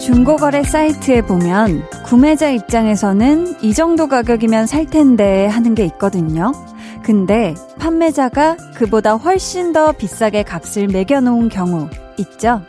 중고거래 사이트에 보면 구매자 입장에서는 이 정도 가격이면 살 텐데 하는 게 있거든요. 근데 판매자가 그보다 훨씬 더 비싸게 값을 매겨놓은 경우 있죠?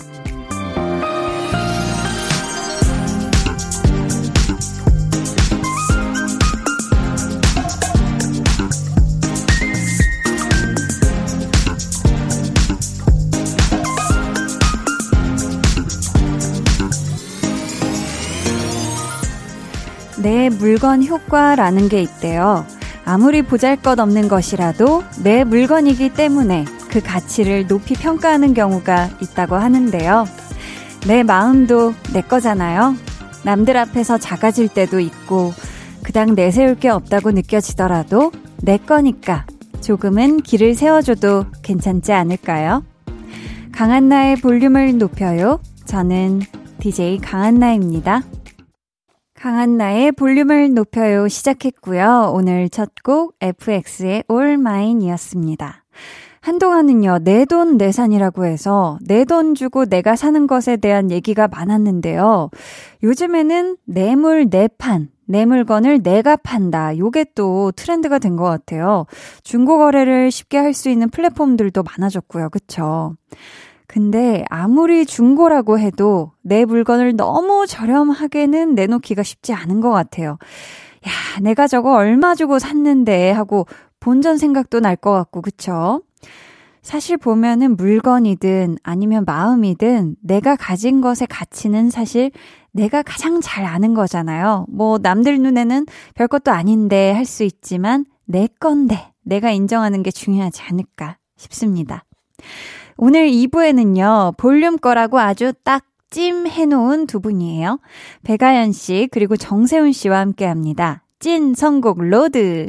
내 물건 효과라는 게 있대요. 아무리 보잘 것 없는 것이라도 내 물건이기 때문에 그 가치를 높이 평가하는 경우가 있다고 하는데요. 내 마음도 내 거잖아요. 남들 앞에서 작아질 때도 있고, 그닥 내세울 게 없다고 느껴지더라도 내 거니까 조금은 길을 세워줘도 괜찮지 않을까요? 강한나의 볼륨을 높여요. 저는 DJ 강한나입니다. 강한나의 볼륨을 높여요 시작했고요. 오늘 첫 곡 FX의 All Mine이었습니다. 한동안은요, 내 돈 내산이라고 해서 내 돈 주고 내가 사는 것에 대한 얘기가 많았는데요. 요즘에는 내물 내판, 내 물건을 내가 판다. 요게 또 트렌드가 된 것 같아요. 중고 거래를 쉽게 할 수 있는 플랫폼들도 많아졌고요. 그쵸? 근데 아무리 중고라고 해도 내 물건을 너무 저렴하게는 내놓기가 쉽지 않은 것 같아요. 야, 내가 저거 얼마 주고 샀는데 하고 본전 생각도 날 것 같고, 그쵸? 사실 보면은 물건이든 아니면 마음이든 내가 가진 것의 가치는 사실 내가 가장 잘 아는 거잖아요. 뭐 남들 눈에는 별것도 아닌데 할 수 있지만 내 건데 내가 인정하는 게 중요하지 않을까 싶습니다. 오늘 2부에는요, 볼륨 거라고 아주 딱 찜 해놓은 두 분이에요. 배가연 씨, 그리고 정세훈 씨와 함께 합니다. 찐 선곡 road.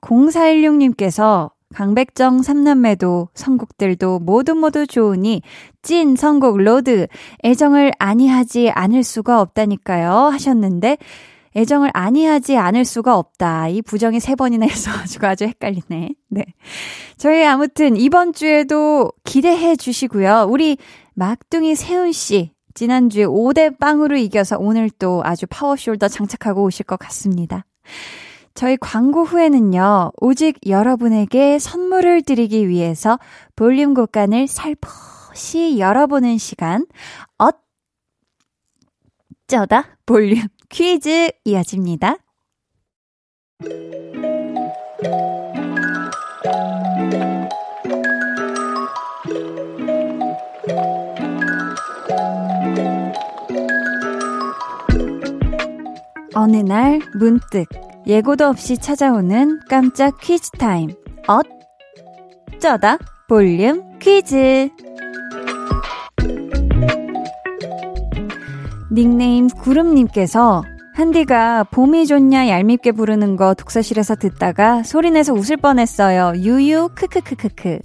0416님께서 강백정 삼남매도 선곡들도 모두 모두 좋으니 찐 선곡 road 애정을 아니하지 않을 수가 없다니까요 하셨는데 애정을 아니하지 않을 수가 없다. 이 부정이 세 번이나 있어가지고 아주 헷갈리네. 네. 저희 아무튼 이번 주에도 기대해 주시고요. 우리 막둥이 세훈씨. 지난주에 5대 빵으로 이겨서 오늘 또 아주 power shoulder 장착하고 오실 것 같습니다. 저희 광고 후에는요, 오직 여러분에게 선물을 드리기 위해서 볼륨 곡간을 살포시 열어보는 시간, 어쩌다 볼륨 퀴즈 이어집니다. 어느 날 문득 예고도 없이 찾아오는 깜짝 퀴즈 타임. 어쩌다 볼륨 퀴즈. 닉네임 구름님께서 한디가 봄이 좋냐 얄밉게 부르는 거 독서실에서 듣다가 소리내서 웃을 뻔했어요. 유유 크크크크크.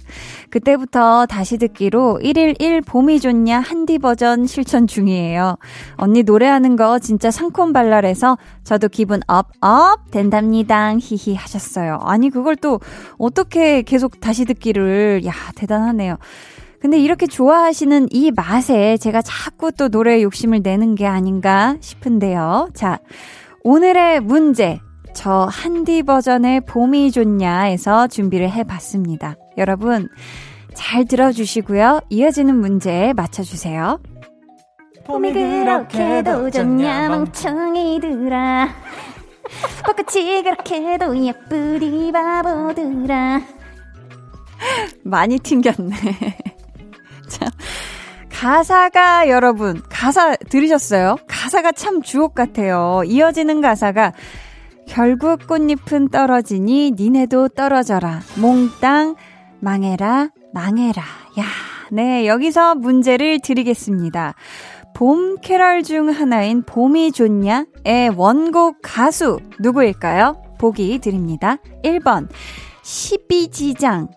그때부터 다시 듣기로 1일 1 봄이 좋냐 한디 버전 실천 중이에요. 언니 노래하는 거 진짜 상콤발랄해서 저도 기분 업업 된답니다. 히히 하셨어요. 아니 그걸 또 어떻게 계속 다시 듣기를 야 대단하네요. 근데 이렇게 좋아하시는 이 맛에 제가 자꾸 또 노래 욕심을 내는 게 아닌가 싶은데요. 자, 오늘의 문제. 저 한디 버전의 봄이 좋냐에서 준비를 해봤습니다. 여러분, 잘 들어주시고요. 이어지는 문제에 맞춰주세요. 봄이 그렇게도 좋냐 멍청이들아 벚꽃이 그렇게도 예쁘디 바보들아 많이 튕겼네. 참. 가사가 여러분, 가사 들으셨어요? 가사가 참 주옥 같아요. 이어지는 가사가 결국 꽃잎은 떨어지니 니네도 떨어져라. 몽땅 망해라, 망해라. 야, 네, 여기서 문제를 드리겠습니다. 봄 캐럴 중 하나인 봄이 좋냐의 원곡 가수 누구일까요? 보기 드립니다. 1번 12지장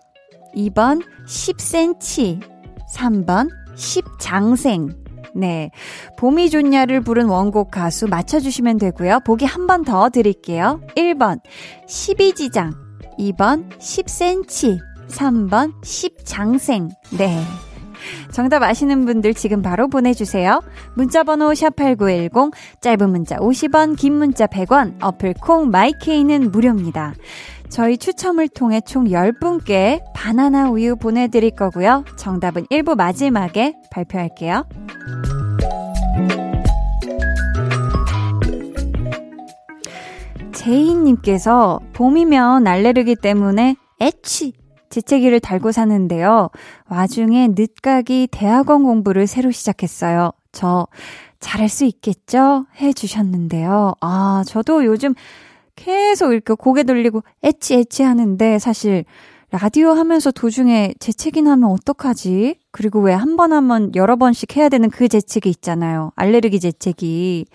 2번 10cm 3번 십장생. 네. 봄이 좋냐를 부른 원곡 가수 맞춰주시면 되고요. 보기 한 번 더 드릴게요. 1번, 12지장. 2번, 10cm. 3번, 십장생. 네. 정답 아시는 분들 지금 바로 보내주세요. 문자번호 샵8910, 짧은 문자 50원, 긴 문자 100원, 어플 콩 마이케이는 무료입니다. 저희 추첨을 통해 총 10분께 바나나 우유 보내드릴 거고요. 정답은 1부 마지막에 발표할게요. 제이님께서 봄이면 알레르기 때문에 애취 재채기를 달고 사는데요. 와중에 늦가기 대학원 공부를 새로 시작했어요. 저 잘할 수 있겠죠? 해 주셨는데요. 아, 저도 요즘 계속 이렇게 고개 돌리고 애치 애치 하는데 사실 라디오 하면서 도중에 재채기 나면 어떡하지? 그리고 왜 한 번 하면 여러 번씩 해야 되는 그 재채기 있잖아요. 알레르기 재채기.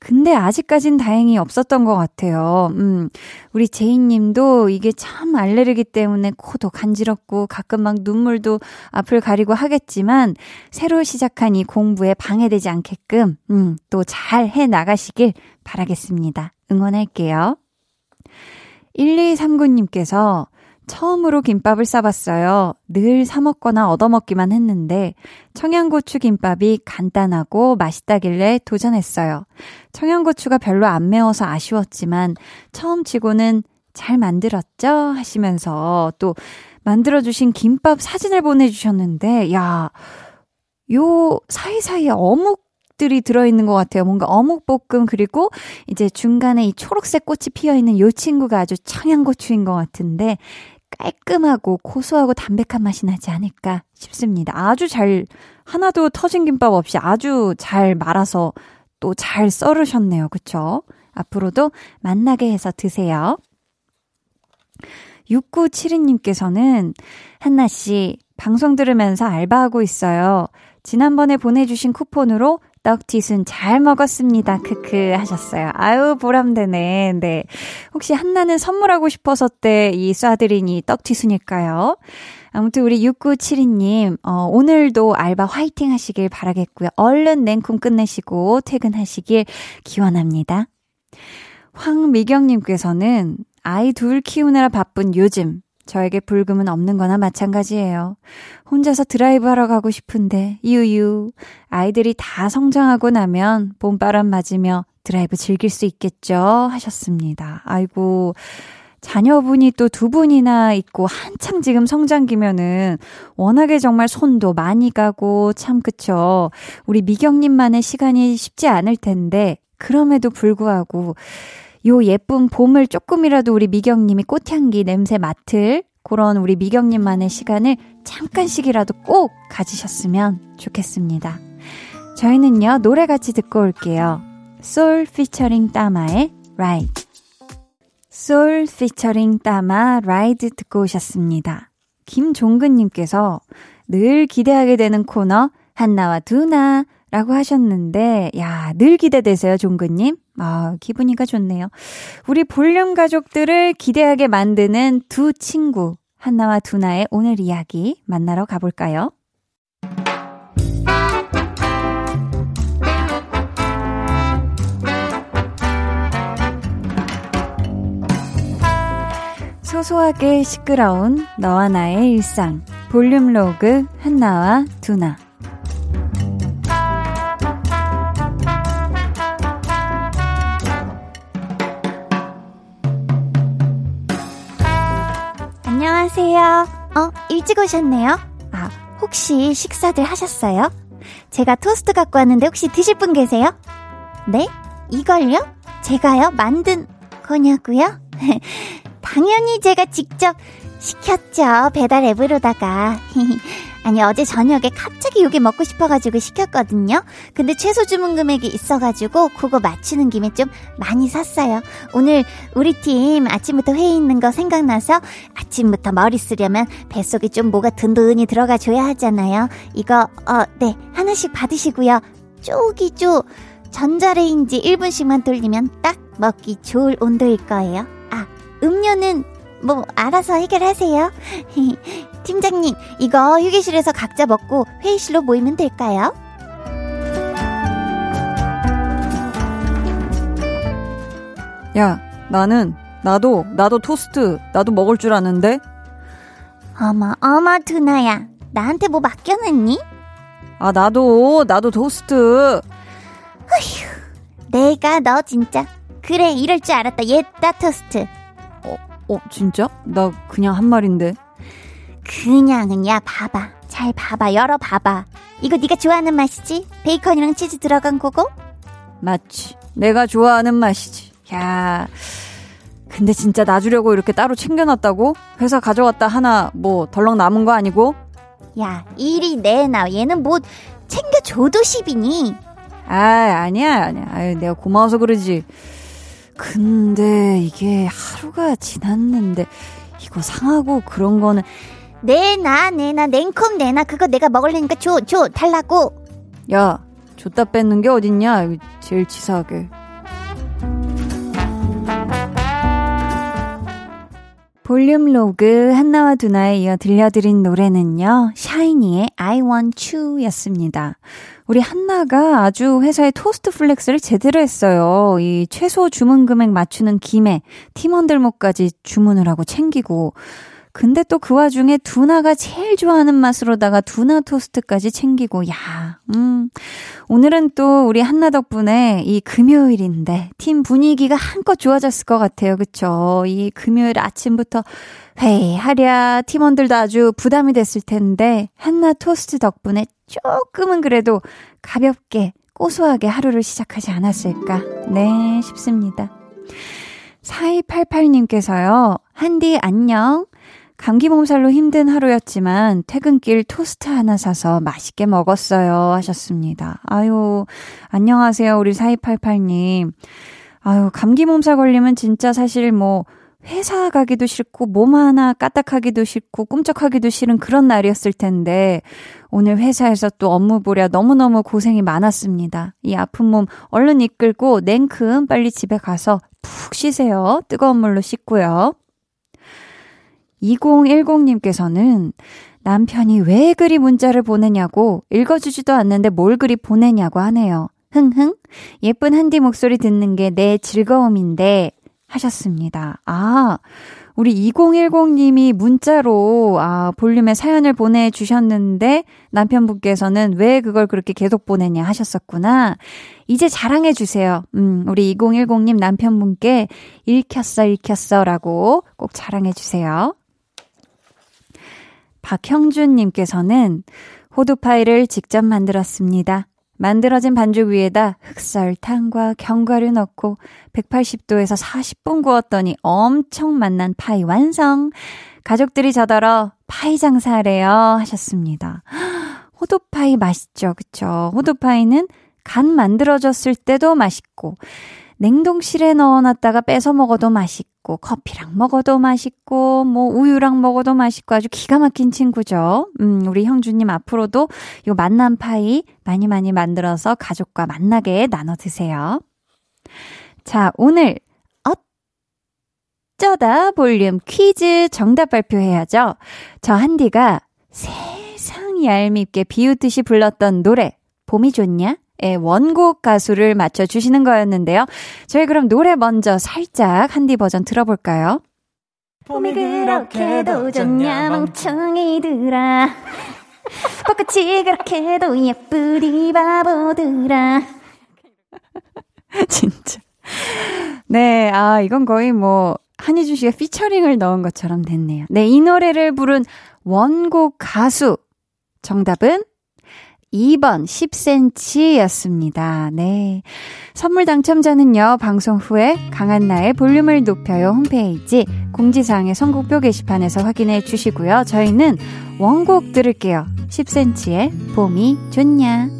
근데 아직까진 다행히 없었던 것 같아요. 음, 우리 제인 님도 이게 참 알레르기 때문에 코도 간지럽고 가끔 막 눈물도 앞을 가리고 하겠지만 새로 시작한 이 공부에 방해되지 않게끔, 음, 또 잘 해 나가시길 바라겠습니다. 응원할게요. 1239님께서 처음으로 김밥을 싸봤어요. 늘 사먹거나 얻어먹기만 했는데 청양고추 김밥이 간단하고 맛있다길래 도전했어요. 청양고추가 별로 안 매워서 아쉬웠지만 처음 치고는 잘 만들었죠? 하시면서 또 만들어주신 김밥 사진을 보내주셨는데, 야, 요 사이사이에 어묵 들이 들어있는 것 같아요. 뭔가 어묵볶음 그리고 이제 중간에 이 초록색 꽃이 피어있는 요 친구가 아주 청양고추인 것 같은데 깔끔하고 고소하고 담백한 맛이 나지 않을까 싶습니다. 아주 잘, 하나도 터진 김밥 없이 아주 잘 말아서 또 잘 썰으셨네요. 그쵸? 앞으로도 만나게 해서 드세요. 6972님께서는 한나씨, 방송 들으면서 알바하고 있어요. 지난번에 보내주신 쿠폰으로 떡튀순 잘 먹었습니다. 크크 하셨어요. 아유, 보람되네. 네. 혹시 한나는 선물하고 싶어서 때 이 쏴드린 떡튀순일까요? 아무튼 우리 6972님, 어, 오늘도 알바 화이팅 하시길 바라겠고요. 얼른 냉큼 끝내시고 퇴근하시길 기원합니다. 황미경님께서는 아이 둘 키우느라 바쁜 요즘 저에게 불금은 없는 거나 마찬가지예요. 혼자서 드라이브 하러 가고 싶은데, 유유. 아이들이 다 성장하고 나면 봄바람 맞으며 드라이브 즐길 수 있겠죠? 하셨습니다. 아이고. 자녀분이 또 두 분이나 있고 한창 지금 성장기면은 워낙에 정말 손도 많이 가고 참 그쵸. 우리 미경님만의 시간이 쉽지 않을 텐데 그럼에도 불구하고 요 예쁜 봄을 조금이라도 우리 미경님이 꽃향기 냄새 맡을 그런 우리 미경님만의 시간을 잠깐씩이라도 꼭 가지셨으면 좋겠습니다. 저희는요, 노래 같이 듣고 올게요. 솔 피처링 따마의 Ride. 솔 피처링 따마 Ride 듣고 오셨습니다. 김종근님께서 늘 기대하게 되는 코너, 한나와 두나 라고 하셨는데, 야, 늘 기대되세요, 종근님? 아, 기분이가 좋네요. 우리 볼륨 가족들을 기대하게 만드는 두 친구, 한나와 두나의 오늘 이야기 만나러 가볼까요? 소소하게 시끄러운 너와 나의 일상. 볼륨 로그 한나와 두나. 안녕하세요. 어, 일찍 오셨네요. 아, 혹시 식사들 하셨어요? 제가 토스트 갖고 왔는데 혹시 드실 분 계세요? 네? 이걸요? 제가요? 만든 거냐고요? 당연히 제가 직접 시켰죠. 배달 앱으로다가. 아니 어제 저녁에 갑자기 요게 먹고 싶어가지고 시켰거든요. 근데 최소 주문 금액이 있어가지고 그거 맞추는 김에 좀 많이 샀어요. 오늘 우리 팀 아침부터 회의 있는 거 생각나서 아침부터 머리 쓰려면 뱃속에 좀 뭐가 든든히 들어가 줘야 하잖아요. 이거 어 네 하나씩 받으시고요. 쪼기쪼 전자레인지 1분씩만 돌리면 딱 먹기 좋을 온도일 거예요. 아 음료는 뭐 알아서 해결하세요. 팀장님, 이거 휴게실에서 각자 먹고 회의실로 모이면 될까요? 야, 나는, 나도, 나도 토스트, 나도 먹을 줄 아는데? 어머, 어머, 두나야. 나한테 뭐 맡겨놨니? 아, 나도, 나도 토스트. 어휴, 내가 너 진짜. 그래, 이럴 줄 알았다. 옛다 토스트. 어, 어, 진짜? 나 그냥 한 말인데. 그냥은, 야, 봐봐. 잘 봐봐, 열어 봐봐. 이거 네가 좋아하는 맛이지? 베이컨이랑 치즈 들어간 거고? 맞지. 내가 좋아하는 맛이지. 야 근데 진짜 놔주려고 이렇게 따로 챙겨놨다고? 회사 가져갔다 하나 뭐 덜렁 남은 거 아니고? 야, 이리 내놔. 얘는 뭐 챙겨줘도 십이니? 아, 아니야, 아니야. 아유, 내가 고마워서 그러지. 근데 이게 하루가 지났는데 이거 상하고 그런 거는 내놔, 내놔, 냉큼 내놔. 그거 내가 먹을래니까 줘, 줘, 달라고. 야, 줬다 뺏는 게 어딨냐? 제일 치사하게. 볼륨 로그 한나와 두나에 이어 들려드린 노래는요, 샤이니의 I want you 였습니다. 우리 한나가 아주 회사에 토스트 flex를 제대로 했어요. 이 최소 주문 금액 맞추는 김에 팀원들 몫까지 주문을 하고 챙기고, 근데 또 그 와중에 두나가 제일 좋아하는 맛으로다가 두나 토스트까지 챙기고, 야, 음. 오늘은 또 우리 한나 덕분에 이 금요일인데 팀 분위기가 한껏 좋아졌을 것 같아요. 그쵸? 이 금요일 아침부터 회의하랴 팀원들도 아주 부담이 됐을 텐데, 한나 토스트 덕분에 조금은 그래도 가볍게, 고소하게 하루를 시작하지 않았을까? 네, 싶습니다. 4288님께서요, 한디 안녕. 감기 몸살로 힘든 하루였지만 퇴근길 토스트 하나 사서 맛있게 먹었어요. 하셨습니다. 아유, 안녕하세요. 우리 4288님. 아유, 감기 몸살 걸리면 진짜 사실 뭐, 회사 가기도 싫고, 몸 하나 까딱하기도 싫고, 꿈쩍하기도 싫은 그런 날이었을 텐데, 오늘 회사에서 또 업무 보랴 너무너무 고생이 많았습니다. 이 아픈 몸 얼른 이끌고 냉큼 빨리 집에 가서 푹 쉬세요. 뜨거운 물로 씻고요. 2010님께서는 남편이 왜 그리 문자를 보내냐고 읽어주지도 않는데 뭘 그리 보내냐고 하네요. 흥흥. 예쁜 한디 목소리 듣는 게 내 즐거움인데 하셨습니다. 아, 우리 2010님이 문자로 아, 볼륨에 사연을 보내주셨는데 남편분께서는 왜 그걸 그렇게 계속 보내냐 하셨었구나. 이제 자랑해주세요. 음, 우리 2010님 남편분께 읽혔어, 읽혔어 라고 꼭 자랑해주세요. 박형준님께서는 호두파이를 직접 만들었습니다. 만들어진 반죽 위에다 흑설탕과 견과류 넣고 180도에서 40분 구웠더니 엄청 맛난 파이 완성. 가족들이 저더러 파이 장사하래요 하셨습니다. 호두파이 맛있죠, 그쵸? 호두파이는 간 만들어졌을 때도 맛있고 냉동실에 넣어놨다가 뺏어 먹어도 맛있고, 커피랑 먹어도 맛있고, 뭐, 우유랑 먹어도 맛있고, 아주 기가 막힌 친구죠. 음, 우리 형주님 앞으로도 요 만난 파이 많이 많이 만들어서 가족과 만나게 나눠 드세요. 자, 오늘, 어쩌다 볼륨 퀴즈 정답 발표해야죠. 저 한디가 세상 얄밉게 비웃듯이 불렀던 노래, 봄이 좋냐? 의 원곡 가수를 맞춰주시는 거였는데요. 저희 그럼 노래 먼저 살짝 한디 버전 들어볼까요? 봄이 그렇게도 좋냐 멍청이들아 벚꽃이 그렇게도 예쁘디 바보들아 진짜 네, 아 이건 거의 뭐 한희준 씨가 피처링을 넣은 것처럼 됐네요. 네, 이 노래를 부른 원곡 가수 정답은 2번 10cm였습니다. 네. 선물 당첨자는요, 방송 후에 강한 나의 볼륨을 높여요 홈페이지 공지사항의 선곡표 게시판에서 확인해 주시고요. 저희는 원곡 들을게요. 10cm의 봄이 좋냐.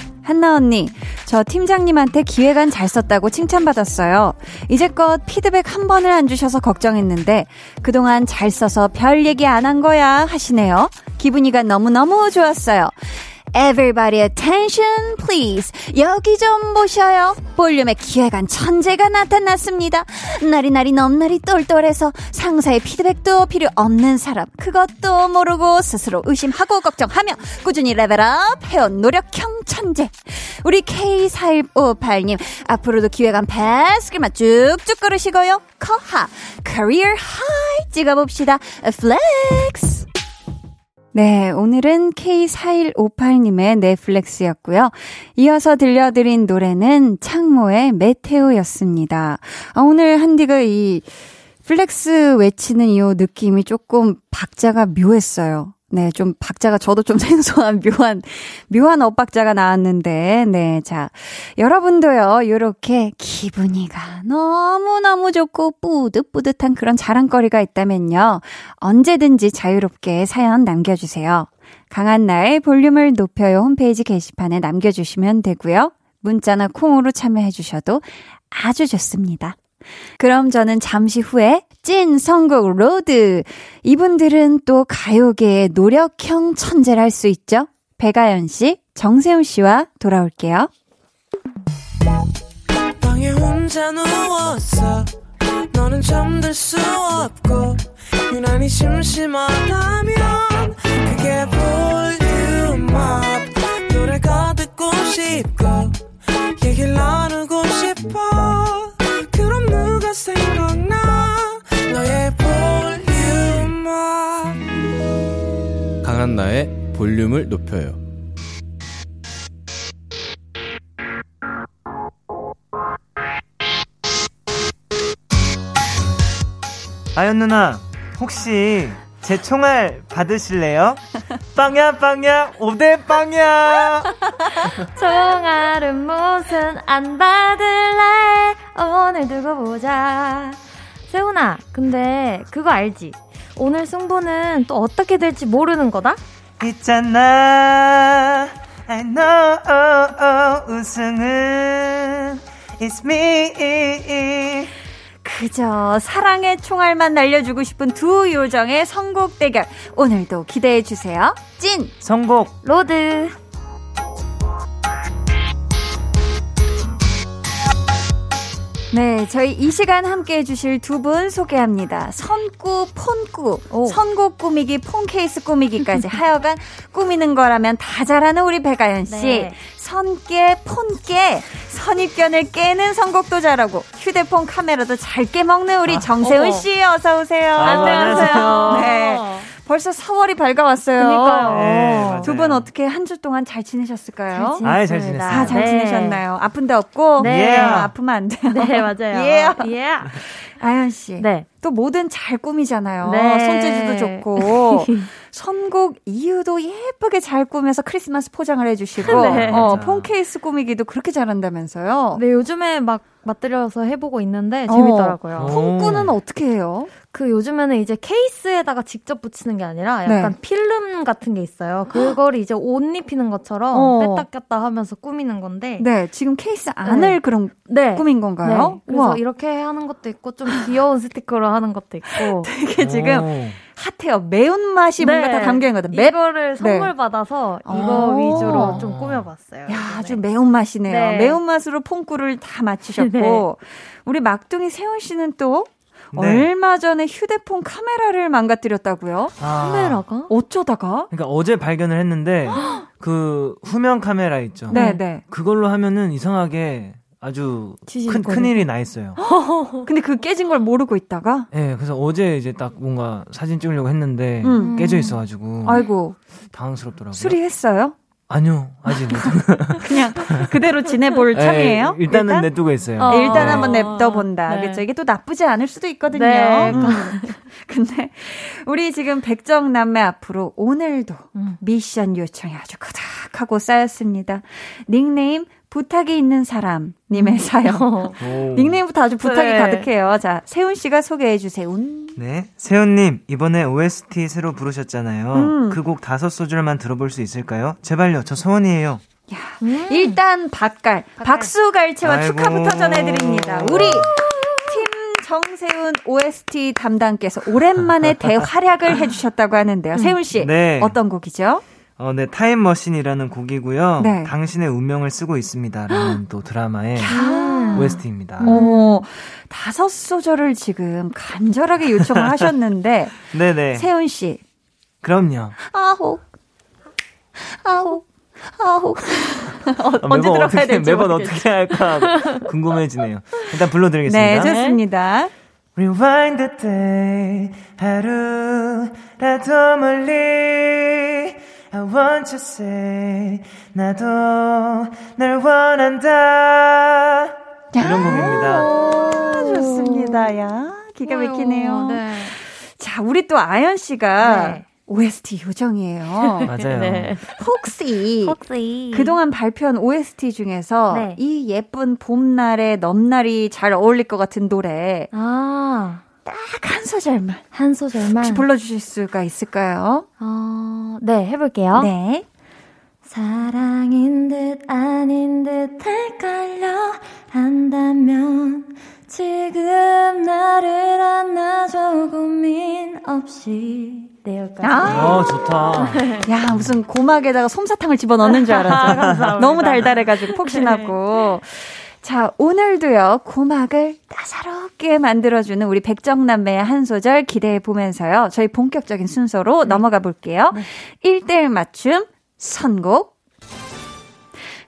한나 언니, 저 팀장님한테 기획안 잘 썼다고 칭찬받았어요. 이제껏 피드백 한 번을 안 주셔서 걱정했는데 그동안 잘 써서 별 얘기 안 한 거야 하시네요. 기분이가 너무너무 좋았어요. Everybody attention, please. 여기 좀 보셔요. 볼륨의 기획안 천재가 나타났습니다. 나리나리 넘나리 똘똘해서 상사의 피드백도 필요 없는 사람. 그것도 모르고 스스로 의심하고 걱정하며 꾸준히 level up 해온 노력형 천재. 우리 K4158님, 앞으로도 기획안 패스길만 쭉쭉 걸으시고요. 커하, career high 찍어봅시다. Flex. 네, 오늘은 K4158님의 flex였고요. 이어서 들려드린 노래는 창모의 Meteor였습니다. 아, 오늘 한디가 이 flex 외치는 이 느낌이 조금 박자가 묘했어요. 네, 좀 박자가 저도 좀 생소한 묘한 묘한 엇박자가 나왔는데 네, 자 여러분도요 요렇게 기분이가 너무 너무 좋고 뿌듯뿌듯한 그런 자랑거리가 있다면요 언제든지 자유롭게 사연 남겨주세요. 강한나의 볼륨을 높여요 홈페이지 게시판에 남겨주시면 되고요. 문자나 콩으로 참여해주셔도 아주 좋습니다. 그럼 저는 잠시 후에 찐 선곡 road. 이분들은 또 가요계의 노력형 천재랄 수 있죠? 배가연 씨, 정세훈 씨와 돌아올게요. 얘기를 나누고 싶어. 생각나? 너의 볼륨 강한 나의 볼륨을 높여요. 아연 누나 혹시 제 총알 받으실래요? 빵야 빵야 오대 빵야. 총알은 무슨 안 받을래? 오늘 두고 보자. 세훈아 근데 그거 알지? 오늘 승부는 또 어떻게 될지 모르는 거다? 있잖아. I know 우승은 It's me 그저 사랑의 총알만 날려주고 싶은 두 요정의 선곡 대결. 오늘도 기대해 주세요. 찐! 선곡! Road! 네, 저희 이 시간 함께 해주실 두 분 소개합니다. 선꾸, 폰꾸, 오. 선곡 꾸미기, 폰 케이스 꾸미기까지 하여간 꾸미는 거라면 다 잘하는 우리 배가연 씨. 네. 선깨, 폰깨, 선입견을 깨는 선곡도 잘하고 휴대폰 카메라도 잘 깨먹는 우리 아, 정세훈 씨 어서 오세요. 아, 안녕하세요. 네. 벌써 4월이 밝아왔어요. 그러니까요. 네, 두분 어떻게 한 주 동안 잘 지내셨을까요? 잘, 잘 지냈어요. 아, 잘 네. 지내셨나요? 아픈 데 없고? 네. Yeah. 아프면 안 돼요. 네, 맞아요. 예. Yeah. yeah. 아연 씨. 네. 또 뭐든 잘 꾸미잖아요. 네. 손재주도 좋고. 선곡 이유도 예쁘게 잘 꾸며서 크리스마스 포장을 해주시고. 네. 어, 폰 케이스 꾸미기도 그렇게 잘한다면서요? 네, 요즘에 막 맞들여서 해보고 있는데 재밌더라고요. 어. 폰꾸는 어떻게 해요? 그 요즘에는 이제 케이스에다가 직접 붙이는 게 아니라 약간 네. 필름 같은 게 있어요. 그걸 이제 옷 입히는 것처럼 어. 뺐다 꼈다 하면서 꾸미는 건데. 네, 지금 케이스 안을 네. 그럼 네. 꾸민 건가요? 네. 그래서 우와. 이렇게 하는 것도 있고 좀 귀여운 스티커로 하는 것도 있고. 되게 지금 오. 핫해요. 매운맛이 네. 뭔가 다 담겨 있는 거다. 이거를 선물 네. 받아서 이거 위주로 좀 꾸며봤어요. 야, 아주 매운맛이네요. 네. 매운맛으로 퐁꾸를 다 맞추셨고. 네. 우리 막둥이 세훈 씨는 또 네. 얼마 전에 휴대폰 카메라를 망가뜨렸다고요? 아, 카메라가? 어쩌다가? 그러니까 어제 발견을 했는데 그 후면 카메라 있죠. 네, 네. 그걸로 하면은 이상하게 아주 큰, 큰 일이 나 있어요. 근데 그 깨진 걸 모르고 있다가? 네, 그래서 어제 이제 딱 뭔가 사진 찍으려고 했는데 음. 깨져 있어가지고. 아이고. 당황스럽더라고요. 수리했어요? 아니요, 아직 그냥 그대로 지내볼 네, 참이에요? 일단은 일단? 냅두고 있어요. 어, 일단 네. 한번 냅둬본다. 네. 그렇죠. 이게 또 나쁘지 않을 수도 있거든요. 네. 음. 근데 우리 지금 백정 남매 앞으로 오늘도 음. 미션 요청이 아주 그닥하고 쌓였습니다. 닉네임 부탁이 있는 사람 님의 음. 사연. 닉네임부터 아주 부탁이 네. 가득해요. 자, 세훈 씨가 소개해 주세요. 네. 세훈 님, 이번에 OST 새로 부르셨잖아요. 음. 그곡 다섯 소절만 들어볼 수 있을까요? 제발요. 저 소원이에요. 야, 음. 일단 박갈, 박수 갈채와 축하부터 전해드립니다. 우리 팀 정세훈 OST 담당께서 오랜만에 대활약을 해주셨다고 하는데요. 세훈 씨, 네. 어떤 곡이죠? 어, 네, 타임머신이라는 곡이고요. 네. 당신의 운명을 쓰고 있습니다라는 또 드라마의 OST입니다. 어, 다섯 소절을 지금 간절하게 요청을 하셨는데. 네네. 세훈 씨. 그럼요. 아홉. 아홉. 아홉. 어, 언제 들어가야 될지 매번 어떻게 할까 궁금해지네요. 일단 불러드리겠습니다. 네, 좋습니다. Rewind the day 하루라도 멀리 I want to say 나도 널 원한다 이런 곡입니다. 좋습니다. 야 기가 막히네요. 네. 자 우리 또 아연 씨가 네. OST 요정이에요. 맞아요. 네. 혹시, 혹시 그동안 발표한 OST 중에서 네. 이 예쁜 봄날에 넘날이 잘 어울릴 것 같은 노래 아. 딱 한 소절만. 한 소절만. 혹시 불러주실 수가 있을까요? 어, 네, 해볼게요. 네. 사랑인 듯 아닌 듯 헷갈려 한다면 지금 나를 안아줘 고민 없이 네, 여기까지. 아, 어, 좋다. 야, 무슨 고막에다가 솜사탕을 집어넣는 줄 알았죠. 아, 너무 달달해가지고 폭신하고. 자, 오늘도요, 고막을 따사롭게 만들어주는 우리 백정남매의 한 소절 기대해 보면서요, 저희 본격적인 순서로 네. 넘어가 볼게요. 네. 1대1 맞춤, 선곡.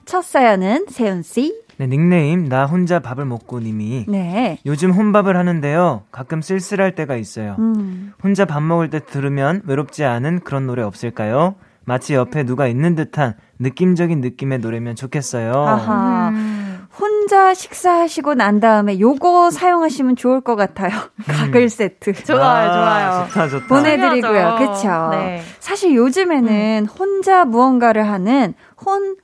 첫 사연은 세훈씨. 네, 닉네임, 나 혼자 밥을 먹고 님이. 네. 요즘 혼밥을 하는데요, 가끔 쓸쓸할 때가 있어요. 음. 혼자 밥 먹을 때 들으면 외롭지 않은 그런 노래 없을까요? 마치 옆에 누가 있는 듯한 느낌적인 느낌의 노래면 좋겠어요. 아하. 음. 혼자 식사하시고 난 다음에 요거 사용하시면 좋을 것 같아요. 음. 가글 세트. 좋아요, 아, 좋아요. 좋다, 좋다. 보내드리고요. 그쵸? 네. 사실 요즘에는 음. 혼자 무언가를 하는 혼,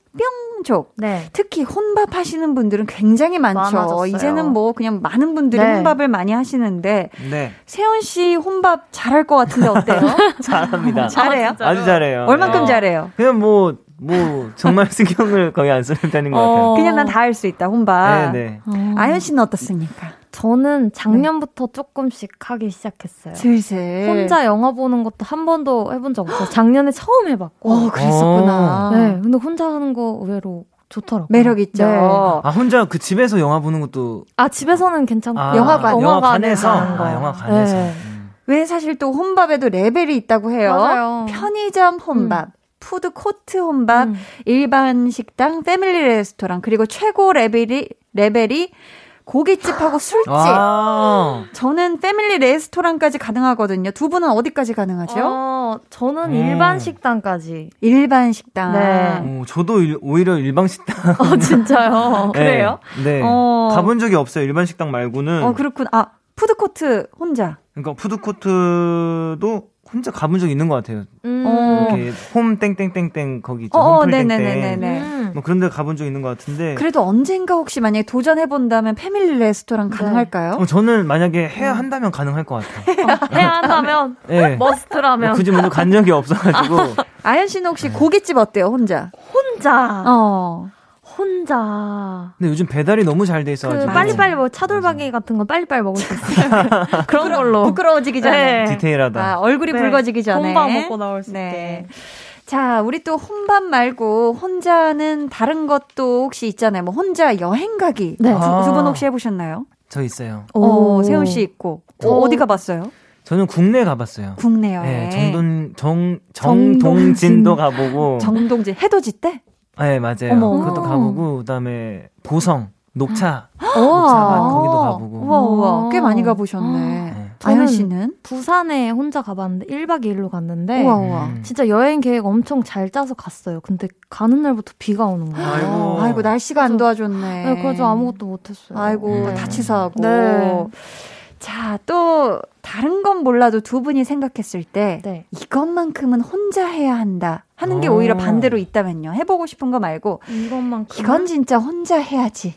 뿅족. 네. 특히 혼밥 하시는 분들은 굉장히 많죠. 많아졌어요. 이제는 뭐 그냥 많은 분들이 네. 혼밥을 많이 하시는데 네. 세훈 씨 혼밥 잘할 것 같은데 어때요? 잘합니다. 잘해요? 아, 주 잘해요. 얼만큼 네. 잘해요? 그냥 뭐 뭐 정말 신경을 거의 안 쓰는 편인 것 같아요. 어, 그냥 난 다 할 수 있다 혼밥. 네네. 네. 어. 아연 씨는 어떻습니까? 저는 작년부터 네. 조금씩 하기 시작했어요. 슬슬. 혼자 영화 보는 것도 한 번도 해본 적 없어요. 작년에 처음 해봤고. 어, 그랬었구나. 네, 근데 혼자 하는 거 의외로 좋더라고요. 매력 있죠. 네. 아 혼자 그 집에서 영화 보는 것도 아 집에서는 괜찮고 아, 영화관 영화관에서 아, 영화관에서 네. 음. 왜 사실 또 혼밥에도 레벨이 있다고 해요. 맞아요. 편의점 혼밥. 음. 푸드 코트 혼밥, 음. 일반 식당, 패밀리 레스토랑, 그리고 최고 레벨이, 레벨이 고깃집하고 술집. 아~ 저는 패밀리 레스토랑까지 가능하거든요. 두 분은 어디까지 가능하죠? 어, 저는 음. 일반 식당까지. 일반 식당. 네. 오, 저도 일, 오히려 일반 식당. 어, 진짜요? 네. 그래요? 네. 어. 가본 적이 없어요. 일반 식당 말고는. 어, 그렇군. 아, 푸드코트 혼자. 그러니까 푸드코트도 혼자 가본 적 있는 것 같아요. 음. 이렇게 홈 땡땡땡땡 거기 있죠. 어, 홈플 땡땡. 음. 뭐 그런 데 가본 적 있는 것 같은데. 그래도 언젠가 혹시 만약에 도전해 본다면 패밀리 레스토랑 네. 가능할까요? 어, 저는 만약에 해야 음. 한다면 가능할 것 같아요. 어, 해야 한다면? 네. 머스트라면. 굳이 먼저 간 적이 없어가지고. 아연 씨는 혹시 네. 고깃집 어때요, 혼자? 혼자. 어. 혼자. 근데 요즘 배달이 너무 잘돼 있어가지고. 그 빨리빨리 뭐 차돌박이 같은 거 빨리빨리 먹을 수 있어요. 그런 부끄러, 걸로. 부끄러워지기 전에. 네. 디테일하다. 아, 얼굴이 네. 붉어지기 전에. 혼밥 먹고 나올 수 네. 있게. 자, 우리 또 혼밥 말고 혼자는 다른 것도 혹시 있잖아요. 뭐 혼자 여행 가기. 네. 아. 두분 혹시 해보셨나요? 저 있어요. 오, 세훈 씨 있고. 어, 어디 가봤어요? 저는 국내 가봤어요. 국내 여행. 네, 정동 정 정동진도 가보고. 정동진 해돋이 때? 네, 맞아요. 어머. 그것도 가보고, 그 다음에 보성, 녹차. 녹차가 거기도 가보고. 우와, 우와. 꽤 많이 가보셨네. 네. 아연 씨는? 부산에 혼자 가봤는데 1박 2일로 갔는데 우와, 우와. 음. 진짜 여행 계획 엄청 잘 짜서 갔어요. 근데 가는 날부터 비가 오는 거예요. 아이고, 아이고 날씨가 안 도와줬네. 네, 그래서 아무것도 못했어요. 아이고 네. 다치사하고. 네. 자, 또 다른 건 몰라도 두 분이 생각했을 때 네. 이것만큼은 혼자 해야 한다 하는 게 오. 오히려 반대로 있다면요. 해보고 싶은 거 말고 이것만큼 이건 진짜 혼자 해야지.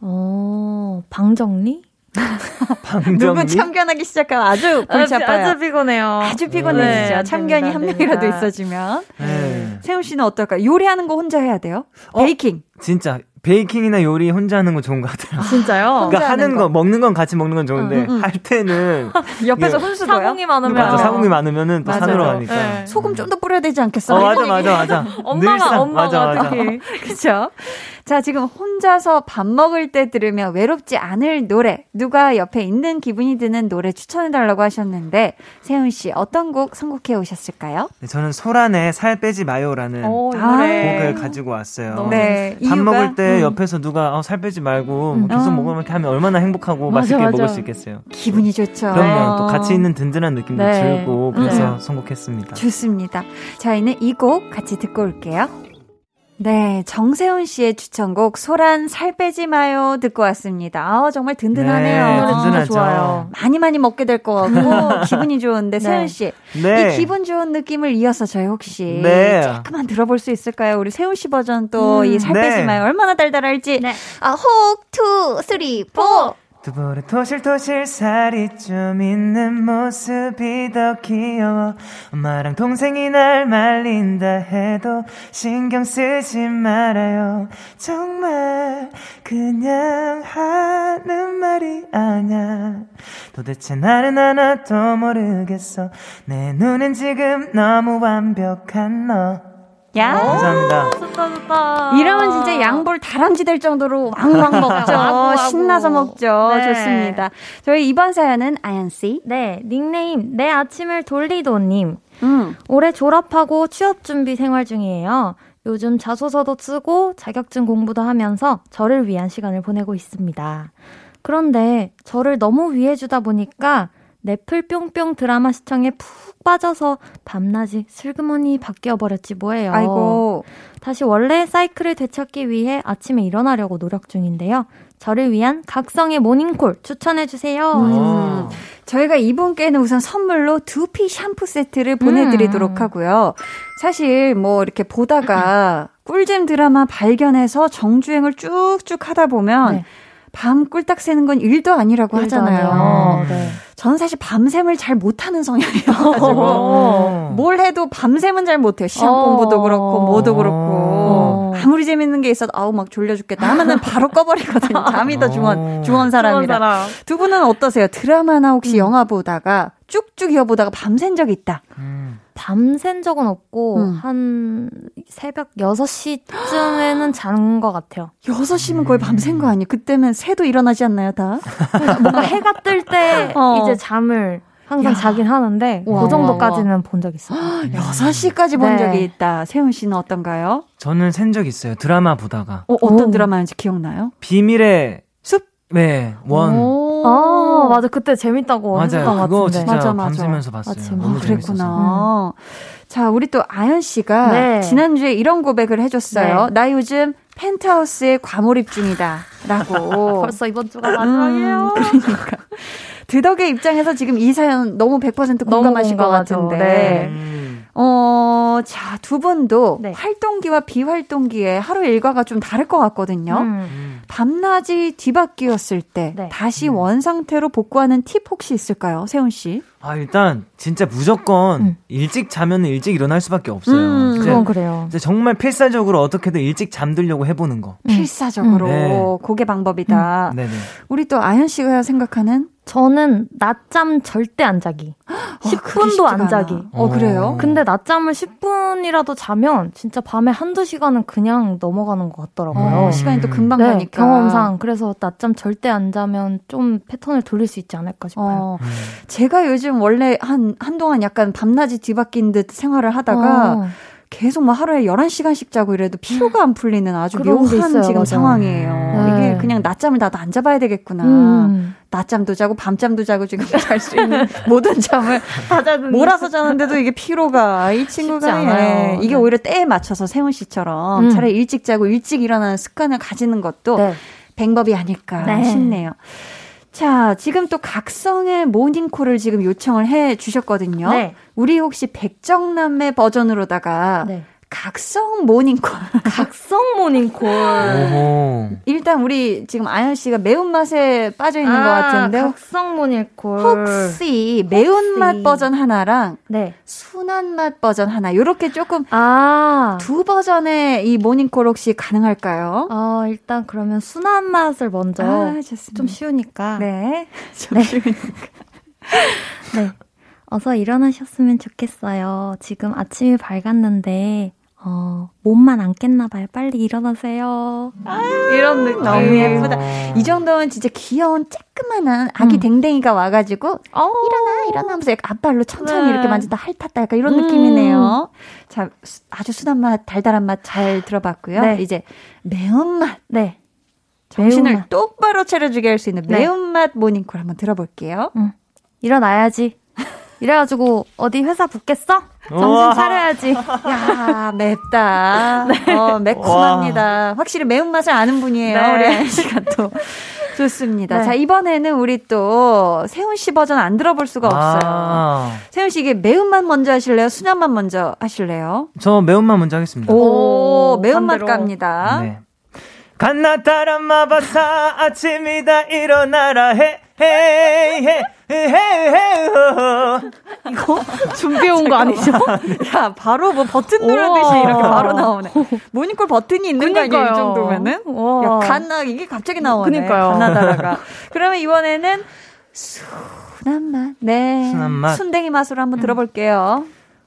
어, 방 정리? 누구 참견하기 시작하면 아주 골치 아파요. 아주 피곤해요. 아주 피곤해지죠. 네, 참견이 한 명이라도 있어주면. 네. 세훈 씨는 어떨까요? 요리하는 거 혼자 해야 돼요? 어? 베이킹. 진짜 베이킹이나 요리 혼자 하는 거 좋은 것 같아요. 진짜요? 그러니까 하는 거. 거. 먹는 건 같이 먹는 건 좋은데 응, 응. 할 때는 옆에서 훈수둬요. 사공이 많으면 맞아, 사공이 많으면은 또 산으로 가니까 네. 소금 좀 더 뿌려야 되지 않겠어? 어, 맞아 맞아 맞아. 엄마가 엄마가 맞아, 맞아. 그렇죠. 자, 지금 혼자서 밥 먹을 때 들으면 외롭지 않을 노래, 누가 옆에 있는 기분이 드는 노래 추천해달라고 하셨는데, 세훈 씨, 어떤 곡 선곡해 오셨을까요? 네, 저는 소란의 살 빼지 마요라는 오, 아, 곡을 가지고 왔어요. 네. 밥 이유가? 먹을 때 음. 옆에서 누가 어, 살 빼지 말고 음. 계속 어. 먹으면 이렇게 하면 얼마나 행복하고 맞아, 맛있게 맞아. 먹을 수 있겠어요. 기분이 좋죠. 그럼요. 또 같이 있는 든든한 느낌도 네. 들고 그래서 네. 선곡했습니다. 좋습니다. 저희는 이 곡 같이 듣고 올게요. 네, 정세훈 씨의 추천곡 소란 살 빼지 마요 듣고 왔습니다. 아, 정말 든든하네요. 네, 든든하죠. 좋아요. 많이 많이 먹게 될 것 같고 기분이 좋은데 네. 세훈 씨, 네. 이 기분 좋은 느낌을 이어서 저희 혹시 네. 조금만 들어볼 수 있을까요? 우리 세훈 씨 버전 또 이살 음, 빼지 네. 마요 얼마나 달달할지. 네. 아, 혹, two, three, four. 두 볼에 토실토실 살이 좀 있는 모습이 더 귀여워. 엄마랑 동생이 날 말린다 해도 신경 쓰지 말아요. 정말 그냥 하는 말이 아냐 도대체 나는 하나도 모르겠어. 내 눈엔 지금 너무 완벽한 너 야. 감사합니다. 좋다, 좋다. 이러면 진짜 양볼 다람쥐 될 정도로 왕왕 먹죠. 신나서 먹죠. 네. 좋습니다. 저희 이번 사연은 아연씨. 네, 닉네임, 내 아침을 돌리도님. 음. 올해 졸업하고 취업 준비 생활 중이에요. 요즘 자소서도 쓰고 자격증 공부도 하면서 저를 위한 시간을 보내고 있습니다. 그런데 저를 너무 위해주다 보니까 넷플 뿅뿅 드라마 시청에 푹 빠져서 밤낮이 슬그머니 바뀌어 버렸지 뭐예요. 아이고. 다시 원래 사이클을 되찾기 위해 아침에 일어나려고 노력 중인데요. 저를 위한 각성의 모닝콜 추천해 주세요. 음. 저희가 이분께는 우선 선물로 두피 샴푸 세트를 보내드리도록 음. 하고요. 사실 뭐 이렇게 보다가 꿀잼 드라마 발견해서 정주행을 쭉쭉 하다 보면 네. 밤 꿀딱 새는 건 일도 아니라고 하잖아요. 네. 저는 사실 밤샘을 잘 못하는 성향이어가지고 뭘 해도 밤샘은 잘 못해요. 시험 어. 공부도 그렇고 뭐도 그렇고 어. 아무리 재밌는 게 있어도 아우 막 졸려 죽겠다 하면은 바로 꺼버리거든요. 잠이 더 중원 중원 사람이라. 사람. 두 분은 어떠세요? 드라마나 혹시 음. 영화 보다가 쭉쭉 이어보다가 밤샌 적 있다. 음. 밤샌 적은 없고 음. 한 새벽 6시쯤에는 잔 것 같아요. 6시면 거의 밤샌 거 아니에요? 그때는 새도 일어나지 않나요, 다? 뭔가 해가 뜰때 어. 이제 잠을 항상 야. 자긴 하는데 와, 그 정도까지는 본적 있어요. 6시까지 본 네. 적이 있다. 세훈 씨는 어떤가요? 저는 샌적 있어요. 드라마 보다가. 어, 떤 드라마인지 기억나요? 비밀의 숲? 네, 원. 아, 맞아. 그때 재밌다고 맞아요. 그거 같은데. 진짜 맞아, 맞아. 밤새면서 봤어요. 아, 너무 아, 그랬구나. 음. 자, 우리 또 아연 씨가 네. 지난주에 이런 고백을 해줬어요. 네. 나 요즘 펜트하우스에 과몰입 중이다. 라고. 벌써 이번 주가 마지막이에요. 음, 그러니까. 드덕의 입장에서 지금 이 사연 너무 100% 공감하실 것 같은데. 네. 음. 어, 자, 두 분도 네. 활동기와 비활동기의 하루 일과가 좀 다를 것 같거든요. 음. 밤낮이 뒤바뀌었을 때 네. 다시 음. 원 상태로 복구하는 팁 혹시 있을까요? 세훈 씨? 아, 일단 진짜 무조건 음. 일찍 자면 일찍 일어날 수밖에 없어요. 음, 그건 그래요. 이제 정말 필사적으로 어떻게든 일찍 잠들려고 해보는 거. 필사적으로. 네. 그게 방법이다. 네네. 우리 또 아현 씨가 생각하는 저는 낮잠 절대 안 자기. 어, 10분도 안 자기. 어, 그래요? 근데 낮잠을 10분이라도 자면 진짜 밤에 한두 시간은 그냥 넘어가는 것 같더라고요. 어, 시간이 또 금방 네, 가니까. 경험상. 그래서 낮잠 절대 안 자면 좀 패턴을 돌릴 수 있지 않을까 싶어요. 어, 음. 제가 요즘 원래 한, 한동안 약간 밤낮이 뒤바뀐 듯 생활을 하다가 어. 계속 뭐 하루에 11시간씩 자고 이래도 피로가 안 풀리는 아주 묘한 지금 맞아. 상황이에요. 네. 이게 그냥 낮잠을 나도 안 잡아야 되겠구나. 음. 낮잠도 자고 밤잠도 자고 지금 잘 수 있는 모든 잠을 다 자는 몰아서 자는데도 이게 피로가 이 친구가 예, 이게 네. 오히려 때에 맞춰서 세훈 씨처럼 음. 차라리 일찍 자고 일찍 일어나는 습관을 가지는 것도 네. 방법이 아닐까 네. 싶네요. 자, 지금 또 각성의 모닝콜을 지금 요청을 해 주셨거든요. 네. 우리 혹시 백정남매 버전으로다가 네. 각성 모닝콜. 각성 모닝콜. 일단 우리 지금 아연 씨가 매운맛에 빠져 있는 아, 것 같은데. 각성 모닝콜. 혹시 매운맛 버전 하나랑 네. 순한 맛 버전 하나 요렇게 조금 아. 두 버전의 이 모닝콜 혹시 가능할까요? 어, 일단 그러면 순한 맛을 먼저 아, 좀 쉬우니까. 네. 좀 네. 쉬우니까. 네. 어서 일어나셨으면 좋겠어요. 지금 아침이 밝았는데 어, 몸만 안 깼나 봐요. 빨리 일어나세요. 아유, 이런 느낌. 너무 예쁘다. 이 정도면 진짜 귀여운 쬐끄만한 아기 음. 댕댕이가 와가지고 어. 일어나 일어나 하면서 앞발로 천천히 네. 이렇게 만지다 핥았다 약간 이런 음. 느낌이네요. 자, 아주 순한 맛, 달달한 맛 잘 들어봤고요. 네. 이제 매운맛. 네. 정신을 매운맛. 똑바로 차려주게 할 수 있는 네. 매운맛 모닝콜 한번 들어볼게요. 음. 일어나야지. 이래가지고 어디 회사 붙겠어? 정신 차려야지. 야 맵다. 네. 어, 매콤합니다. 와. 확실히 매운맛을 아는 분이에요. 네. 우리 아이씨가 또. 좋습니다. 네. 자, 이번에는 우리 또 세훈 씨 버전 안 들어볼 수가 아. 없어요. 세훈 씨 이게 매운맛 먼저 하실래요? 순한맛 먼저 하실래요? 저 매운맛 먼저 하겠습니다. 오, 오 매운맛 갑니다. 네. 갓나타란 마바사 아침이다 일어나라 해 헤이 헤이 이거 준비해온 거 아니죠? 야, 바로 뭐 버튼 누르듯이 이렇게 바로 나오네. 모닝콜 버튼이 있는 거 아니에요? 이 정도면은? 야, 갓나, 이게 갑자기 나오네. 그니까요. 갓나다라가. 그러면 이번에는 순한 맛. 네. 순한 맛. 순댕이 맛으로 한번 들어볼게요.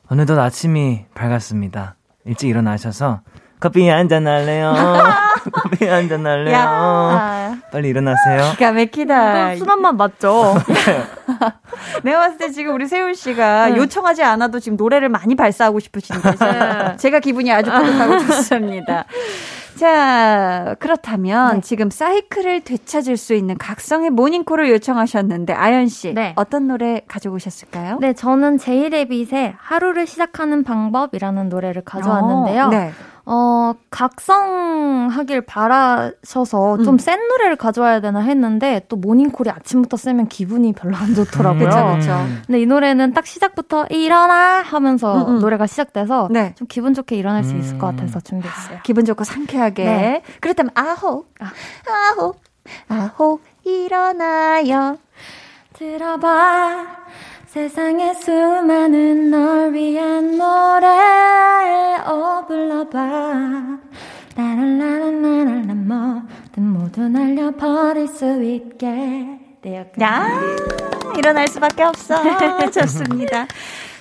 어느덧 아침이 밝았습니다. 일찍 일어나셔서 커피 한잔 할래요. 커피 한잔 할래요. 야. 빨리 일어나세요. 기가 막히다. 순한 맛 맞죠? 내가 봤을 때 지금 우리 세훈 씨가 네. 요청하지 않아도 지금 노래를 많이 발사하고 싶으신데 네. 제가 기분이 아주 뿌듯하고 좋습니다. 자, 그렇다면 네. 지금 사이클을 되찾을 수 있는 각성의 모닝콜을 요청하셨는데 아연 씨 네. 어떤 노래 가져오셨을까요? 네, 저는 제이레빗의 하루를 시작하는 방법이라는 노래를 가져왔는데요. 오, 네. 어, 각성하길 바라셔서 음. 좀센 노래를 가져와야 되나 했는데 또 모닝콜이 아침부터 쓰면 기분이 별로 안 좋더라고요. 그쵸, 그쵸. 근데 이 노래는 딱 시작부터 일어나 하면서 음, 음. 노래가 시작돼서 네. 좀 기분 좋게 일어날 수 있을 것 음. 같아서 준비했어요. 기분 좋고 상쾌하게. 네. 그렇다면 아호, 아. 아호, 아호 일어나요. 들어봐. 세상에 수많은 널 위한 노래 어 불러봐. 라라라라라라 뭐든 모두 날려버릴 수 있게 야 일어날 수밖에 없어. 좋습니다.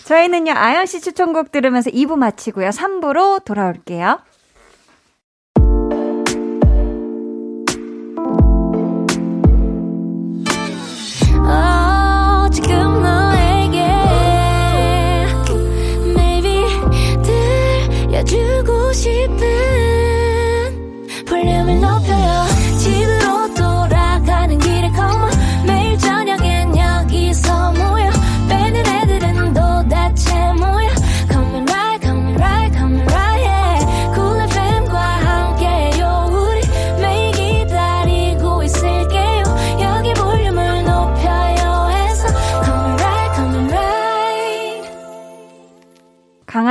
저희는요 아연 씨 추천곡 들으면서 2부 마치고요. 3부로 돌아올게요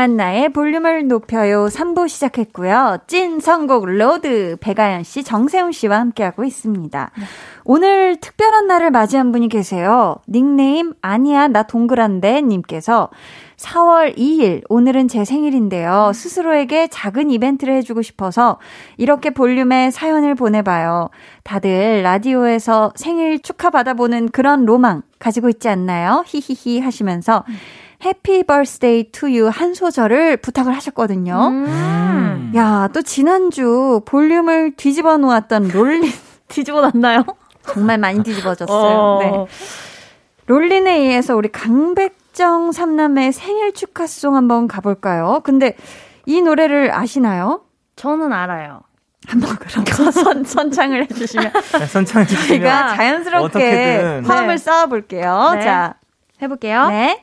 강한나의 볼륨을 높여요 3부 시작했고요. 찐 선곡 road 배아연 씨, 정세훈 씨와 함께하고 있습니다. 네. 오늘 특별한 날을 맞이한 분이 계세요. 닉네임 아니야 나 동그란데 님께서 4월 2일 오늘은 제 생일인데요. 스스로에게 작은 이벤트를 해주고 싶어서 이렇게 볼륨에 사연을 보내봐요. 다들 라디오에서 생일 축하 받아보는 그런 로망 가지고 있지 않나요? 히히히 하시면서 음. Happy birthday to you 한 소절을 부탁을 하셨거든요. 음. 야, 또 지난주 볼륨을 뒤집어 놓았던 Rollin' 뒤집어 놨나요? 정말 많이 뒤집어졌어요. 어. 네. Rollin'에 의해서 우리 강배정 삼남매의 생일 축하송 한번 가볼까요? 근데 이 노래를 아시나요? 저는 알아요. 한번 그럼 선, 선창을 해주시면 네, 선창 주시면 저희가 자연스럽게. 화음을 네. 쌓아볼게요. 네. 자 해볼게요. 네.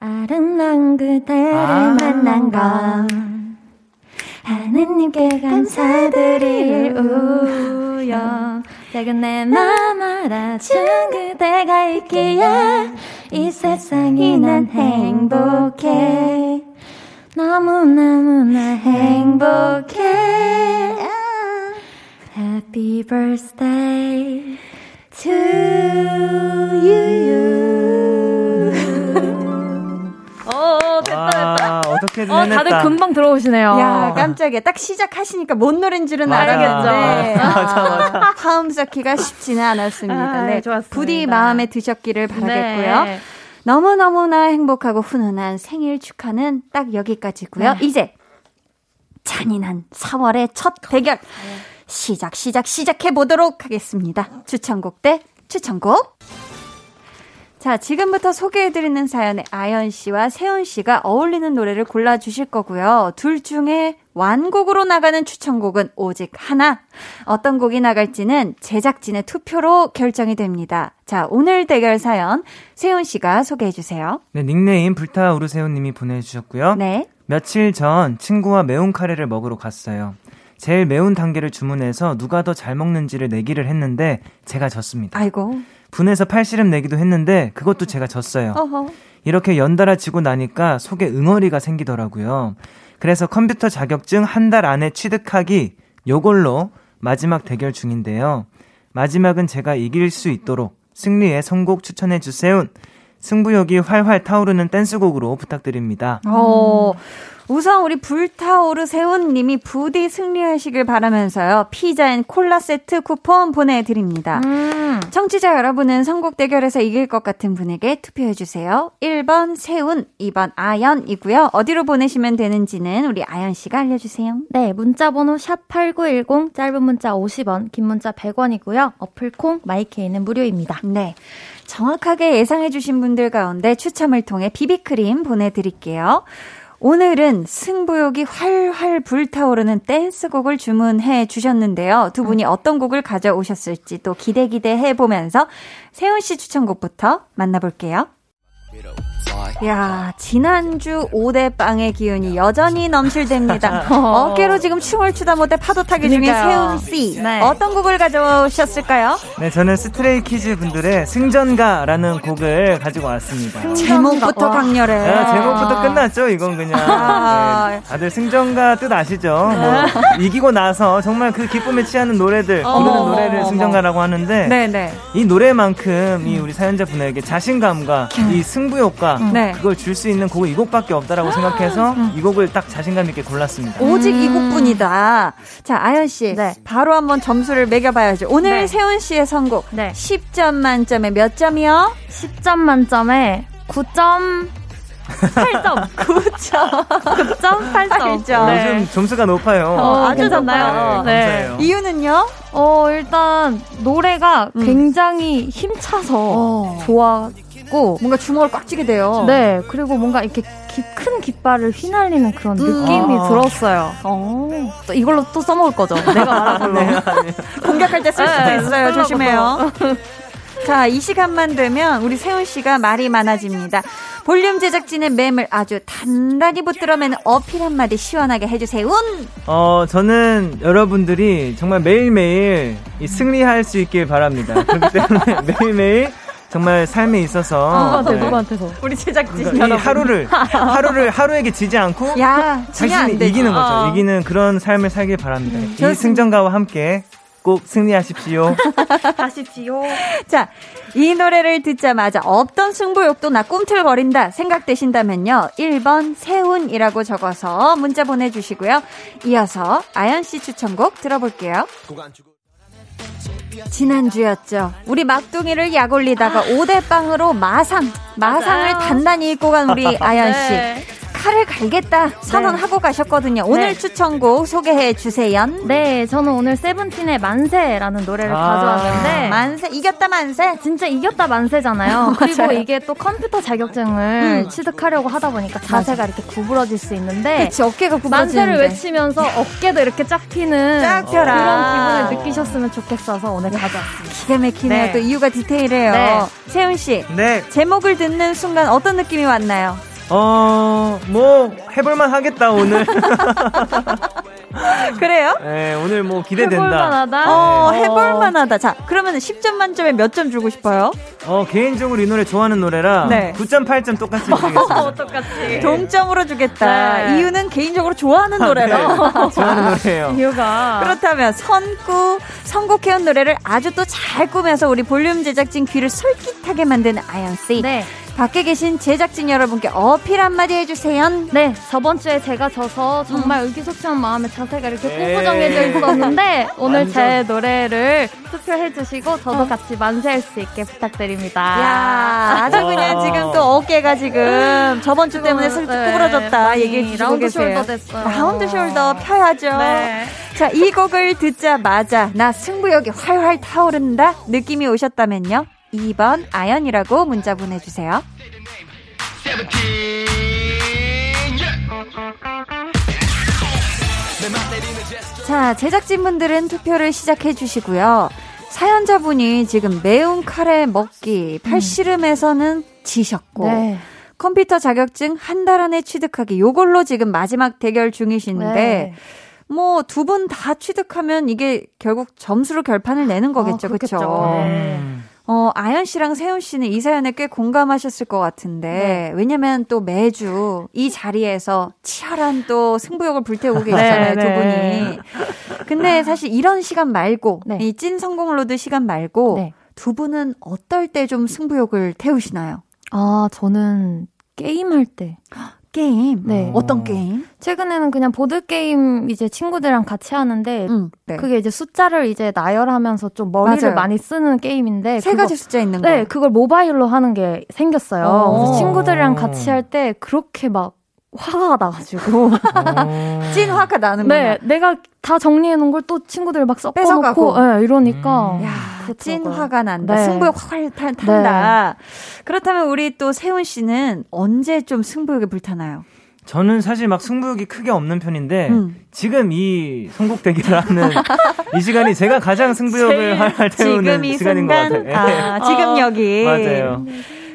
아름다운 그대를 아~ 만난 건 하느님께 감사드릴 우연 작은 내 맘 알아준 그대가 있기에 이 세상이 난 행복해. 너무너무나 행복해. Happy birthday to you 어떻게든 어, 다들 금방 들어오시네요. 야, 깜짝이야. 딱 시작하시니까 뭔 노래인 줄은 알겠죠. 네. 맞아, 맞아. 화음 쌓기가 쉽지는 않았습니다. 아, 네. 좋았습니다. 부디 마음에 드셨기를 바라겠고요. 네. 너무너무나 행복하고 훈훈한 생일 축하는 딱 여기까지고요. 네. 이제 잔인한 4월의 첫 대결. 시작, 시작, 시작해 보도록 하겠습니다. 추천곡 대 추천곡. 자, 지금부터 소개해드리는 사연에 아연 씨와 세훈 씨가 어울리는 노래를 골라주실 거고요. 둘 중에 완곡으로 나가는 추천곡은 오직 하나. 어떤 곡이 나갈지는 제작진의 투표로 결정이 됩니다. 자, 오늘 대결 사연 세훈 씨가 소개해주세요. 네, 닉네임 불타오르세훈 님이 보내주셨고요. 네. 며칠 전 친구와 매운 카레를 먹으러 갔어요. 제일 매운 단계를 주문해서 누가 더 잘 먹는지를 내기를 했는데 제가 졌습니다. 아이고. 분해서 팔씨름 내기도 했는데 그것도 제가 졌어요. 어허. 이렇게 연달아 지고 나니까 속에 응어리가 생기더라고요. 그래서 컴퓨터 자격증 한 달 안에 취득하기 요걸로 마지막 대결 중인데요. 마지막은 제가 이길 수 있도록 승리의 선곡 추천해 주세요. 승부욕이 활활 타오르는 댄스곡으로 부탁드립니다. 어, 우선 우리 불타오르 세훈님이 부디 승리하시길 바라면서요. 피자 and 콜라 세트 쿠폰 보내드립니다. 음. 청취자 여러분은 선곡 대결에서 이길 것 같은 분에게 투표해주세요. 1번 세훈, 2번 아연이고요. 어디로 보내시면 되는지는 우리 아연씨가 알려주세요. 네, 문자번호 샵8910, 짧은 문자 50원, 긴 문자 100원이고요. 어플콩, 마이케이는 무료입니다. 네. 정확하게 예상해주신 분들 가운데 추첨을 통해 비비크림 보내드릴게요. 오늘은 승부욕이 활활 불타오르는 댄스곡을 주문해 주셨는데요. 두 분이 어떤 곡을 가져오셨을지 또 기대 기대해 보면서 세훈 씨 추천곡부터 만나볼게요. 야, 지난주 5대 빵의 기운이 여전히 넘실댑니다. 어깨로 지금 춤을 추다 못해 파도 타기 중인 세훈 씨. 네. 어떤 곡을 가져오셨을까요? 네, 저는 스트레이 키즈 분들의 승전가라는 곡을 가지고 왔습니다. 제목부터 강렬해. 네, 제목부터 끝났죠, 이건 그냥. 아. 네, 다들 승전가 뜻 아시죠? 뭐, 이기고 나서 정말 그 기쁨에 취하는 노래들, 부르는 노래를 승전가라고 하는데 네네. 네. 이 노래만큼 이 우리 사연자 분에게 자신감과 이 승부욕과 네. 그걸 줄 수 있는 곡은 이 곡밖에 없다라고 생각해서 음. 이 곡을 딱 자신감 있게 골랐습니다. 오직 음. 이 곡뿐이다. 자, 아연 씨. 네. 바로 한번 점수를 매겨 봐야죠. 오늘 네. 세훈 씨의 선곡. 네. 10점 만점에 몇 점이요? 10점 만점에 9점 8점. 9점. 9점 8점. 8점. 네. 요즘 점수가 높아요. 어, 아주 높아요. 네. 네. 이유는요? 어, 일단 노래가 음. 굉장히 힘차서 어. 좋아 있고 뭔가 주먹을 꽉 쥐게 돼요. 네, 그리고 뭔가 이렇게 기, 큰 깃발을 휘날리는 그런 음. 느낌이 아. 들었어요. 어. 또 이걸로 또 써먹을 거죠. 내가 말한 걸로. 네, 공격할 때 쓸 수도 네, 있어요. 조심해요. 자, 이 시간만 되면 우리 세훈 씨가 말이 많아집니다. 볼륨 제작진의 맴을 아주 단단히 붙들어매는 어필 한마디 시원하게 해주세요. 어, 저는 여러분들이 정말 매일매일 승리할 수 있길 바랍니다. 그렇기 때문에 매일매일 정말 삶에 있어서 누구한테 네. 누구한테서 우리 제작진 그러니까 이 하루를 하루를 하루에게 지지 않고 야, 자신이 이기는 거죠. 어. 이기는 그런 삶을 살길 바랍니다. 음, 이 승전가와 함께 꼭 승리하십시오. 하십시오. 자, 이 노래를 듣자마자 없던 승부욕도 나 꿈틀거린다 생각되신다면요. 1번 세훈이라고 적어서 문자 보내주시고요. 이어서 아연 씨 추천곡 들어볼게요. 지난주였죠. 우리 막둥이를 약 올리다가 5대 빵으로 마상, 마상을 단단히 입고 간 우리 아연 씨. 네. 칼을 갈겠다 선언하고 네. 가셨거든요. 오늘 네. 추천곡 소개해 주세요. 네, 저는 오늘 세븐틴의 만세라는 노래를 아~ 가져왔는데 만세 이겼다 만세 진짜 이겼다 만세잖아요. 그리고 이게 또 컴퓨터 자격증을 음. 취득하려고 하다 보니까 자세가 맞아. 이렇게 구부러질 수 있는데 그치, 어깨가 구부러지는데 만세를 외치면서 어깨도 이렇게 쫙 피는 쫙 펴라. 그런 기분을 느끼셨으면 좋겠어서 오늘 가져왔습니다. 기가 막히네요. 네. 또 이유가 디테일해요. 네. 세훈 씨, 네. 제목을 듣는 순간 어떤 느낌이 왔나요? 어, 뭐, 해볼만 하겠다, 오늘. 그래요? 네, 오늘 뭐 기대된다. 해볼만하다? 어, 네. 해볼만하다. 자, 그러면 10점 만점에 몇 점 주고 싶어요? 어, 개인적으로 이 노래 좋아하는 노래라 네. 9.8점 똑같이 주겠습니다. 어, 똑같이. 동점으로 주겠다. 네. 이유는 개인적으로 좋아하는 노래라. 네. 좋아하는 노래예요. 이유가. 그렇다면 선구, 선곡해온 노래를 아주 또 잘 꾸며서 우리 볼륨 제작진 귀를 솔깃하게 만드는 아연 씨. 네. 밖에 계신 제작진 여러분께 어필 한마디 해주세요. 네, 저번 주에 제가 져서 정말 음. 의기소침한 마음에 자세가 이렇게 꼬부정해져 있었는데 오늘 완전. 제 노래를 투표해주시고 저도 어. 같이 만세할 수 있게 부탁드립니다. 야, 아주 그냥 지금 또 어깨가 지금 저번 주 때문에 슬쩍 네. 구부러졌다 얘기해 주시고 라운드 계세요. Shoulder 됐어요. Round shoulder 펴야죠. 네. 자, 이 곡을 듣자마자 나 승부욕이 활활 타오른다 느낌이 오셨다면요. 2번 아연이라고 문자 보내주세요. 자, 제작진분들은 투표를 시작해 주시고요. 사연자분이 지금 매운 카레 먹기 팔씨름에서는 지셨고 네. 컴퓨터 자격증 한 달 안에 취득하기 요걸로 지금 마지막 대결 중이신데 네. 뭐두 분 다 취득하면 이게 결국 점수로 결판을 내는 거겠죠. 아, 그렇죠. 네. 어, 아연 씨랑 세훈 씨는 이 사연에 꽤 공감하셨을 것 같은데, 네. 왜냐면 또 매주 이 자리에서 치열한 또 승부욕을 불태우고 네, 계시잖아요, 네, 두 분이. 근데 사실 이런 시간 말고, 네. 이 찐 선곡 road 시간 말고, 네. 두 분은 어떨 때 좀 승부욕을 태우시나요? 아, 저는 게임할 때. 게임? 네. 어떤 게임? 최근에는 그냥 보드게임 이제 친구들이랑 같이 하는데, 음, 네. 그게 이제 숫자를 이제 나열하면서 좀 머리를 막 많이 쓰는 게임인데. 세 그거, 가지 숫자 있는 거. 네, 그걸 모바일로 하는 게 생겼어요. 어. 그래서 친구들이랑 같이 할 때 그렇게 막 화가 나가지고 찐 화가 나는 거야. 네, 내가 다 정리해 놓은 걸 또 친구들 막 섞어놓고 네, 이러니까 음. 야, 찐 화가 난다. 네. 승부욕 확 탄다. 네. 그렇다면 우리 또 세훈 씨는 언제 좀 승부욕에 불타나요? 저는 사실 막 승부욕이 크게 없는 편인데 음. 지금 이 선곡대기를 하는 이 시간이 제가 가장 승부욕을 할 때우는 시간인 순간? 것 같아요. 아, 지금 어. 여기. 맞아요.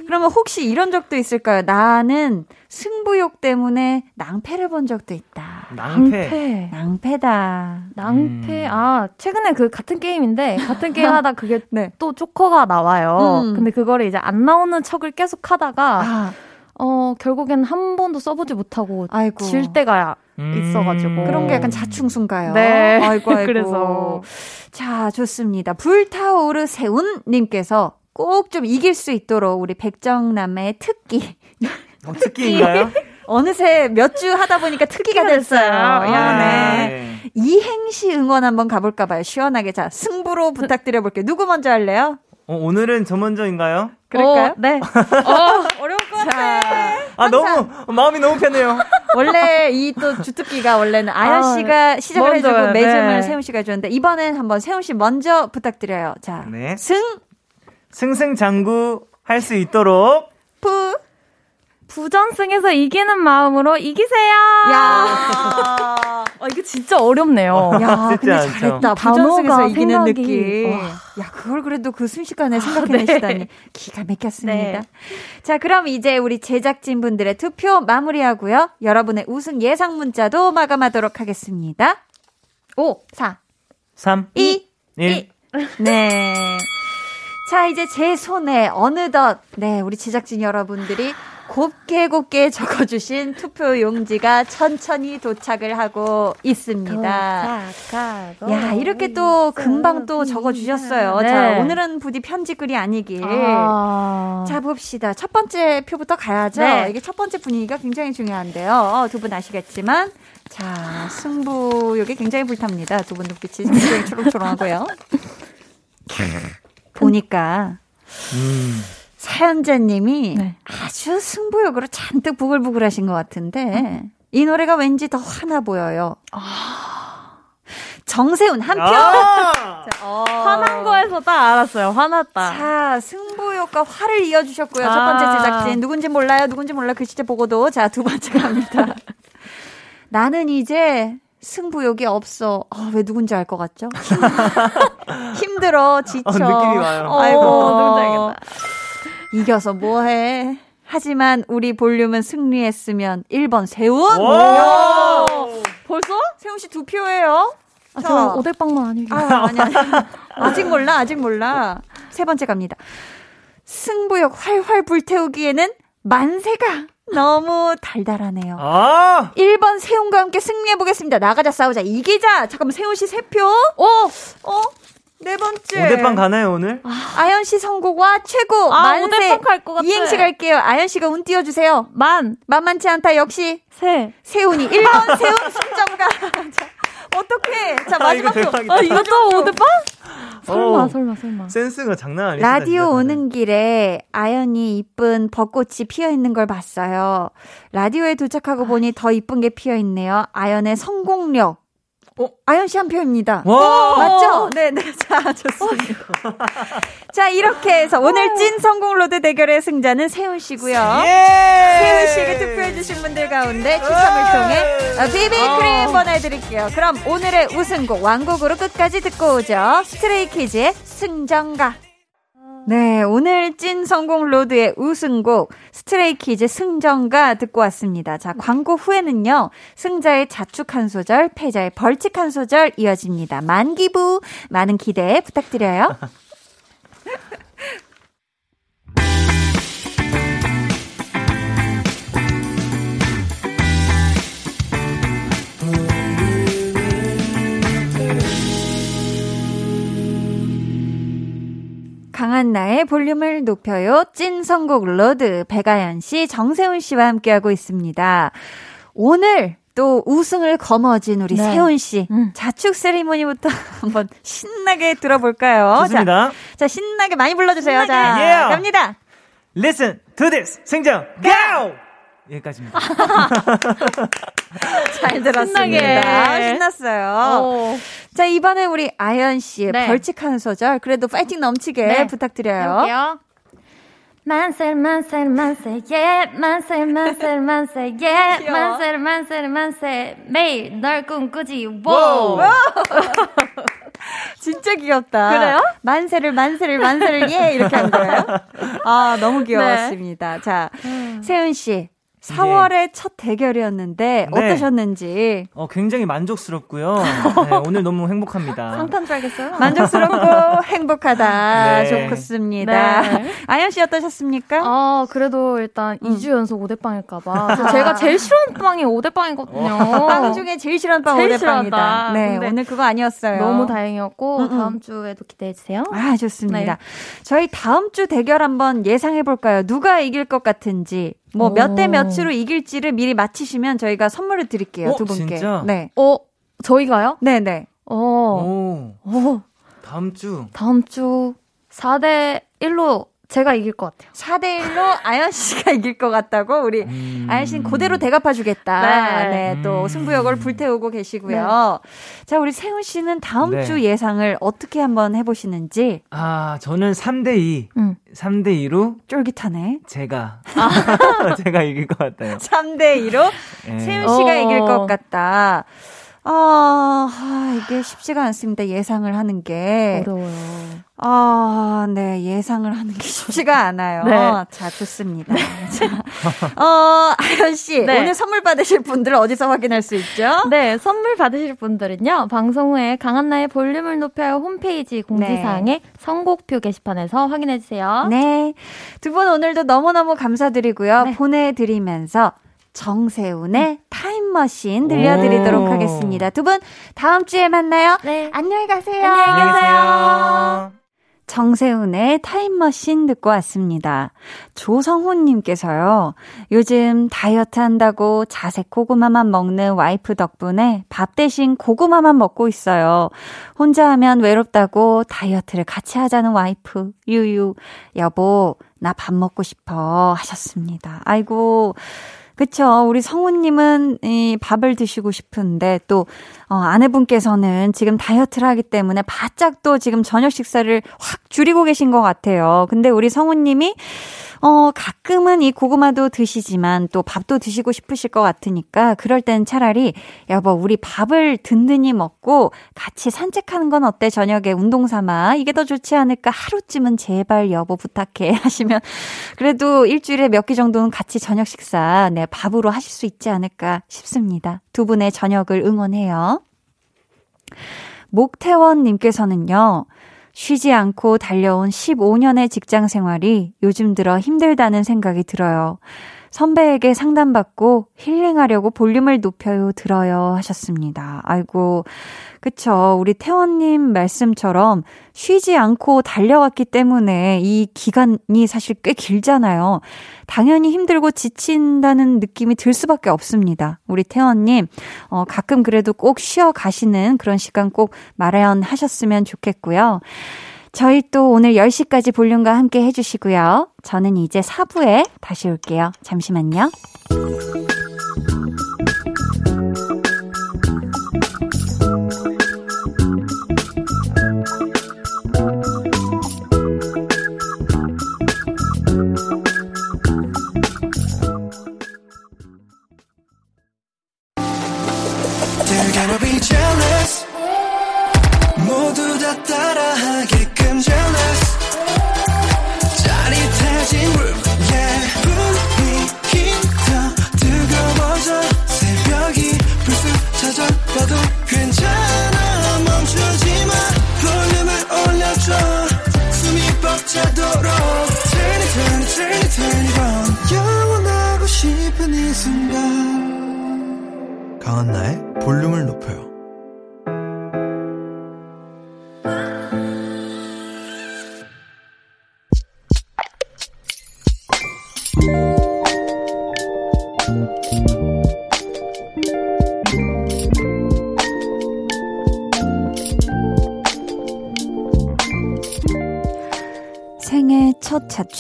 그러면 혹시 이런 적도 있을까요? 나는 승부욕 때문에 낭패를 본 적도 있다. 낭패. 낭패. 다 낭패. 음. 아, 최근에 그 같은 게임인데, 같은 게임 하다 그게 네. 또 조커가 나와요. 음. 근데 그거를 이제 안 나오는 척을 계속 하다가, 아. 어, 결국엔 한 번도 써보지 못하고, 아이고. 질 때가 음. 있어가지고. 그런 게 약간 자충수인가요? 네. 아이고, 아이고. 그래서. 자, 좋습니다. 불타오르 세운님께서 꼭 좀 이길 수 있도록 우리 백정남의 특기. 어, 특기인가요? 어느새 몇 주 하다 보니까 특기가 됐어요. 아, 네. 네. 이행시 응원 한번 가볼까 봐요. 시원하게. 자, 승부로 부탁드려 볼게요. 누구 먼저 할래요? 어, 오늘은 저 먼저인가요? 그럴까요? 어, 네. 어, 어려울 것 같아. 아, 너무, 마음이 너무 편해요. 원래 이 또 주특기가 원래는 아연 아, 씨가 시작을 먼저, 해주고 매점을 네. 세훈 씨가 해줬는데, 이번엔 한번 세훈 씨 먼저 부탁드려요. 자, 네. 승! 승승장구 할 수 있도록. 푸! 부전승에서 이기는 마음으로 이기세요. 야, 어, 이거 진짜 어렵네요. 야, 근데 않죠. 잘했다. 부전승에서 이기는 생각이. 느낌. 와. 야, 그걸 그래도 그 순식간에 아, 생각해내시다니 네. 기가 막혔습니다. 네. 자, 그럼 이제 우리 제작진 분들의 투표 마무리하고요. 여러분의 우승 예상 문자도 마감하도록 하겠습니다. 5, 4, 3, 2, 1. 1. 네. 자, 이제 제 손에 어느덧, 네, 우리 제작진 여러분들이 곱게 곱게 적어주신 투표 용지가 천천히 도착을 하고 있습니다. 도착하고 야 이렇게 또 금방 또 적어주셨어요. 네. 자 오늘은 부디 편집글이 아니길. 아... 자 봅시다. 첫 번째 표부터 가야죠. 네. 이게 첫 번째 분위기가 굉장히 중요한데요. 어, 두분 아시겠지만 자 승부욕이 굉장히 불탑니다. 두 분 눈빛이 굉장히 초롱초롱하고요. 보니까. 음. 사연자님이 네. 아주 승부욕으로 잔뜩 부글부글 하신 것 같은데, 음. 이 노래가 왠지 더 화나 보여요. 아. 정세훈 한 표. 아~ 어. 화난 거에서 딱 알았어요. 화났다. 자, 승부욕과 화를 이어주셨고요. 아~ 첫 번째 아. 제작진 누군지 몰라요. 누군지 몰라 글씨체 보고도 자 두 번째 갑니다. 나는 이제 승부욕이 없어. 아, 왜 누군지 알 것 같죠? 힘들어, 지쳐. 어, 느낌이 와요. 아이고, 누군지 알겠다. 이겨서 뭐해? 하지만 우리 볼륨은 승리했으면 1번 세훈. 벌써? 세훈 씨 두 표예요. 아, 저 오대빵만 아니고. 아, 아니, 아니. 아직 몰라, 아직 몰라. 세 번째 갑니다. 승부욕 활활 불태우기에는 만세가 너무 달달하네요. 아! 1번 세훈과 함께 승리해보겠습니다. 나가자 싸우자. 이기자. 잠깐만, 세훈 씨 3표. 어? 어? 네 번째. 오대빵 가나요, 오늘? 아, 여씨 선곡과 최고. 아, 만세. 오대빵 갈것 같아. 이행시 갈게요. 아연 씨가 운 띄워주세요. 만. 만만치 않다. 역시. 세. 세훈이. 1번 세훈 승점가. 어떡해. 자, 아, 마지막 표. 아, 이것도 오대빵? 설마, 어, 설마, 설마. 센스가 장난 아니야. 라디오 오는 길에 아연이 이쁜 벚꽃이 피어 있는 걸 봤어요. 라디오에 도착하고 보니 더 이쁜 게 피어 있네요. 아연의 선곡력. 어? 아연 씨 한 표입니다. 와! 맞죠? 네, 네. 자, 좋습니다. 자, 이렇게 해서 오늘 찐 선곡 road 대결의 승자는 세훈 씨고요. 예! 세훈 씨에게 투표해 주신 분들 가운데 추첨을 통해 비비 크림 어. 보내드릴게요. 그럼 오늘의 우승곡 완곡으로 끝까지 듣고 오죠. 스트레이키즈의 승전가. 네, 오늘 찐 선곡 road의 우승곡 스트레이키즈 승전가 듣고 왔습니다. 자, 광고 후에는요. 승자의 자축 한 소절, 패자의 벌칙 한 소절 이어집니다. 많관부 많은 기대 부탁드려요. 강한나의 볼륨을 높여요. 찐 선곡 road 배아연 씨, 정세훈 씨와 함께하고 있습니다. 오늘 또 우승을 거머쥔 우리 네. 세훈 씨 음. 자축 세리머니부터 한번 신나게 들어볼까요? 좋습니다. 자, 자 신나게 많이 불러주세요. 신나게. 자, yeah. 갑니다. Listen to this. 생정 go! 여기까지입니다. 잘 들었습니다. 신났어요. 오. 자, 이번에 우리 아연 씨의 네. 벌칙 한 소절, 그래도 파이팅 넘치게 네. 부탁드려요. 해볼게요. 만세 만세 만세 예 만세 만세 만세 예 만세 만세 만세 매일 널 꿈꾸지 워 진짜 귀엽다. 그래요? 만세를 만세를 만세를 예 이렇게 한 거예요. 아 너무 귀여웠습니다. 네. 자 음. 세훈 씨 4월의 네. 첫 대결이었는데 네. 어떠셨는지? 어, 굉장히 만족스럽고요. 네, 오늘 너무 행복합니다. 상탄 줄 알겠어요? 만족스럽고 행복하다. 네. 좋겠습니다. 네. 아연 씨 어떠셨습니까? 아, 그래도 일단 음. 2주 연속 오대빵일까봐. 제가 제일 싫어하는 빵이 오대빵이거든요. 어. 빵 중에 제일 싫어하는 빵 제일 오대빵이다. 네, 오늘 그거 아니었어요. 너무 다행이었고 음음. 다음 주에도 기대해 주세요. 아, 좋습니다. 네. 저희 다음 주 대결 한번 예상해 볼까요? 누가 이길 것 같은지. 뭐 몇 대 몇으로 이길지를 미리 맞히시면 저희가 선물을 드릴게요. 어, 두 분께. 진짜? 네. 어, 저희가요? 네, 네. 어. 오. 오. 다음 주. 다음 주 4대 1로 제가 이길 것 같아요. 4대 1로 아연 씨가 이길 것 같다고 우리 음. 아연 씨는 그대로 대갚아 주겠다. 네. 네. 또 음. 승부욕을 불태우고 계시고요. 네. 자, 우리 세훈 씨는 다음 네. 주 예상을 어떻게 한번 해 보시는지? 아, 저는 3대 2. 음. 3대 2로 쫄깃하네. 제가 아. 제가 이길 것 같아요. 3대 2로 네. 세훈 씨가 어. 이길 것 같다. 아, 아, 이게 쉽지가 않습니다. 예상을 하는 게. 어려워요. 아, 네. 예상을 하는 게 쉽지가 않아요. 네. 자, 좋습니다. 네. 자, 어, 아연씨. 네. 오늘 선물 받으실 분들 어디서 확인할 수 있죠? 네. 선물 받으실 분들은요. 방송 후에 강한나의 볼륨을 높여요 홈페이지 공지사항에 네. 선곡표 게시판에서 확인해주세요. 네. 두 분 오늘도 너무너무 감사드리고요. 네. 보내드리면서 정세훈의 음. 타임머신 들려드리도록 하겠습니다. 두 분 다음 주에 만나요. 네. 안녕히 가세요. 안녕히 계세요. 정세훈의 타임머신 듣고 왔습니다. 조성훈님께서요, 요즘 다이어트 한다고 자색 고구마만 먹는 와이프 덕분에 밥 대신 고구마만 먹고 있어요. 혼자 하면 외롭다고 다이어트를 같이 하자는 와이프, 유유. 여보, 나 밥 먹고 싶어. 하셨습니다. 아이고, 그쵸. 우리 성우님은 이 밥을 드시고 싶은데 또, 어, 아내분께서는 지금 다이어트를 하기 때문에 바짝 또 지금 저녁 식사를 확 줄이고 계신 것 같아요. 근데 우리 성우님이 어, 가끔은 이 고구마도 드시지만 또 밥도 드시고 싶으실 것 같으니까 그럴 땐 차라리 여보, 우리 밥을 든든히 먹고 같이 산책하는 건 어때? 저녁에 운동 삼아. 이게 더 좋지 않을까? 하루쯤은 제발 여보 부탁해. 하시면 그래도 일주일에 몇 끼 정도는 같이 저녁 식사 네, 밥으로 하실 수 있지 않을까 싶습니다. 두 분의 저녁을 응원해요. 목태원님께서는요, 쉬지 않고 달려온 15년의 직장 생활이 요즘 들어 힘들다는 생각이 들어요. 선배에게 상담받고 힐링하려고 볼륨을 높여요, 들어요 하셨습니다. 아이고, 그쵸. 우리 태원님 말씀처럼 쉬지 않고 달려왔기 때문에 이 기간이 사실 꽤 길잖아요. 당연히 힘들고 지친다는 느낌이 들 수밖에 없습니다. 우리 태원님, 어, 가끔 그래도 꼭 쉬어 가시는 그런 시간 꼭 마련하셨으면 좋겠고요. 저희 또 오늘 10시까지 볼륨과 함께 해주시고요. 저는 이제 4부에 다시 올게요. 잠시만요.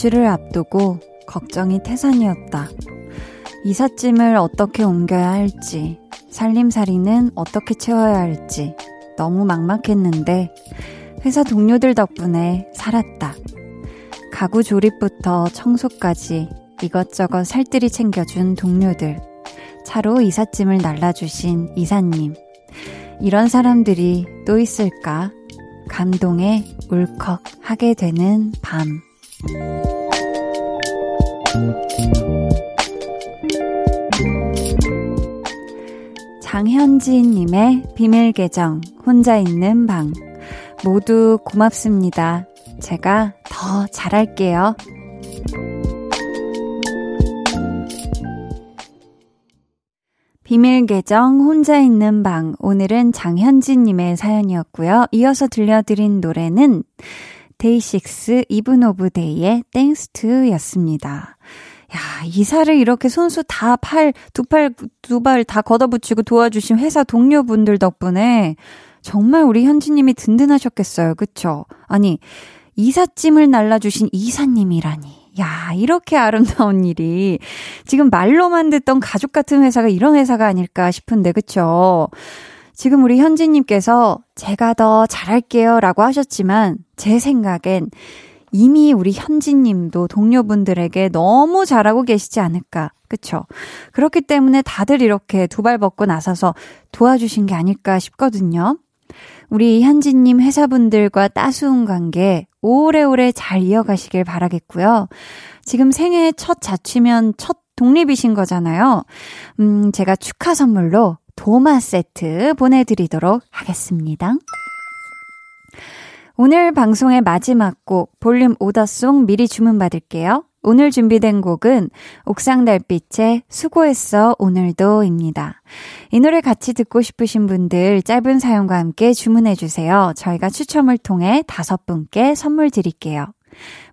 자취를 앞두고 걱정이 태산이었다. 이삿짐을 어떻게 옮겨야 할지, 살림살이는 어떻게 채워야 할지 너무 막막했는데 회사 동료들 덕분에 살았다. 가구 조립부터 청소까지 이것저것 살뜰히 챙겨준 동료들. 차로 이삿짐을 날라주신 이사님. 이런 사람들이 또 있을까? 감동에 울컥 하게 되는 밤. 장현지님의 비밀 계정, 혼자 있는 방. 모두 고맙습니다. 제가 더 잘할게요. 비밀 계정 혼자 있는 방 오늘은 장현지님의 사연이었고요. 이어서 들려드린 노래는 데이식스 이븐 오브 데이의 Thanks To 였습니다. 야, 이사를 이렇게 손수 다 팔, 두 팔, 두 발 다 걷어붙이고 도와주신 회사 동료분들 덕분에 정말 우리 현지님이 든든하셨겠어요. 그쵸? 아니, 이삿짐을 날라주신 이사님이라니. 야, 이렇게 아름다운 일이 지금 말로만 듣던 가족 같은 회사가 이런 회사가 아닐까 싶은데, 그쵸? 지금 우리 현지님께서 제가 더 잘할게요 라고 하셨지만 제 생각엔 이미 우리 현지님도 동료분들에게 너무 잘하고 계시지 않을까. 그쵸? 그렇기 때문에 다들 이렇게 두 발 벗고 나서서 도와주신 게 아닐까 싶거든요. 우리 현지님 회사분들과 따스운 관계 오래오래 잘 이어가시길 바라겠고요. 지금 생애 첫 자취면 첫 독립이신 거잖아요. 음, 제가 축하 선물로 도마 세트 보내드리도록 하겠습니다. 오늘 방송의 마지막 곡 볼륨 오더송 미리 주문받을게요. 오늘 준비된 곡은 옥상 달빛의 수고했어 오늘도입니다. 이 노래 같이 듣고 싶으신 분들 짧은 사연과 함께 주문해 주세요. 저희가 추첨을 통해 다섯 분께 선물 드릴게요.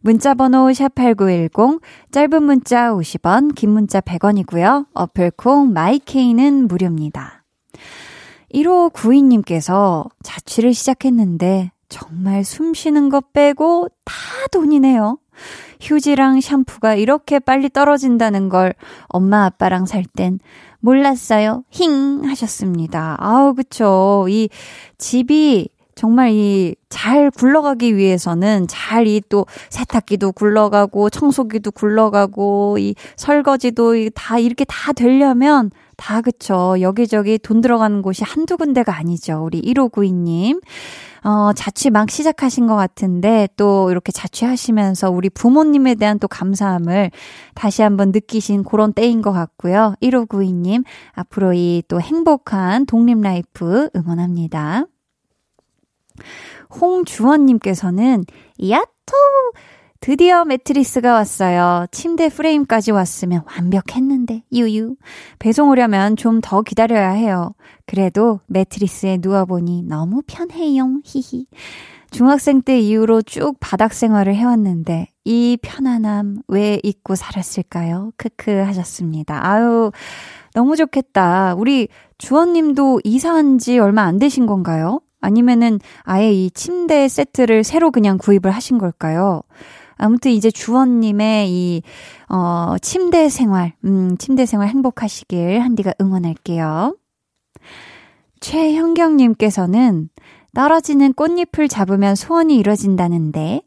문자 번호 샵8910 짧은 문자 50원, 긴 문자 100원이고요. 어플 콩 마이케이는 무료입니다. 1호 9인님께서 자취를 시작했는데 정말 숨 쉬는 것 빼고 다 돈이네요. 휴지랑 샴푸가 이렇게 빨리 떨어진다는 걸 엄마 아빠랑 살 땐 몰랐어요. 힝 하셨습니다. 아우 그쵸. 이 집이 정말 이 잘 굴러가기 위해서는 잘 이 또 세탁기도 굴러가고 청소기도 굴러가고 이 설거지도 다 이렇게 다 되려면 다 그쵸. 여기저기 돈 들어가는 곳이 한두 군데가 아니죠. 우리 1592님. 어, 자취 막 시작하신 것 같은데 또 이렇게 자취하시면서 우리 부모님에 대한 또 감사함을 다시 한번 느끼신 그런 때인 것 같고요. 1592님, 앞으로 이 또 행복한 독립 life 응원합니다. 홍주원님께서는, 야호! 드디어 매트리스가 왔어요. 침대 프레임까지 왔으면 완벽했는데, 유유. 배송 오려면 좀 더 기다려야 해요. 그래도 매트리스에 누워보니 너무 편해요. 히히. 중학생 때 이후로 쭉 바닥 생활을 해왔는데, 이 편안함 왜 잊고 살았을까요? 크크 하셨습니다. 아유, 너무 좋겠다. 우리 주원님도 이사한 지 얼마 안 되신 건가요? 아니면은 아예 이 침대 세트를 새로 그냥 구입을 하신 걸까요? 아무튼 이제 주원님의 이, 어, 침대 생활, 음, 침대 생활 행복하시길 한디가 응원할게요. 최현경님께서는 떨어지는 꽃잎을 잡으면 소원이 이뤄진다는데,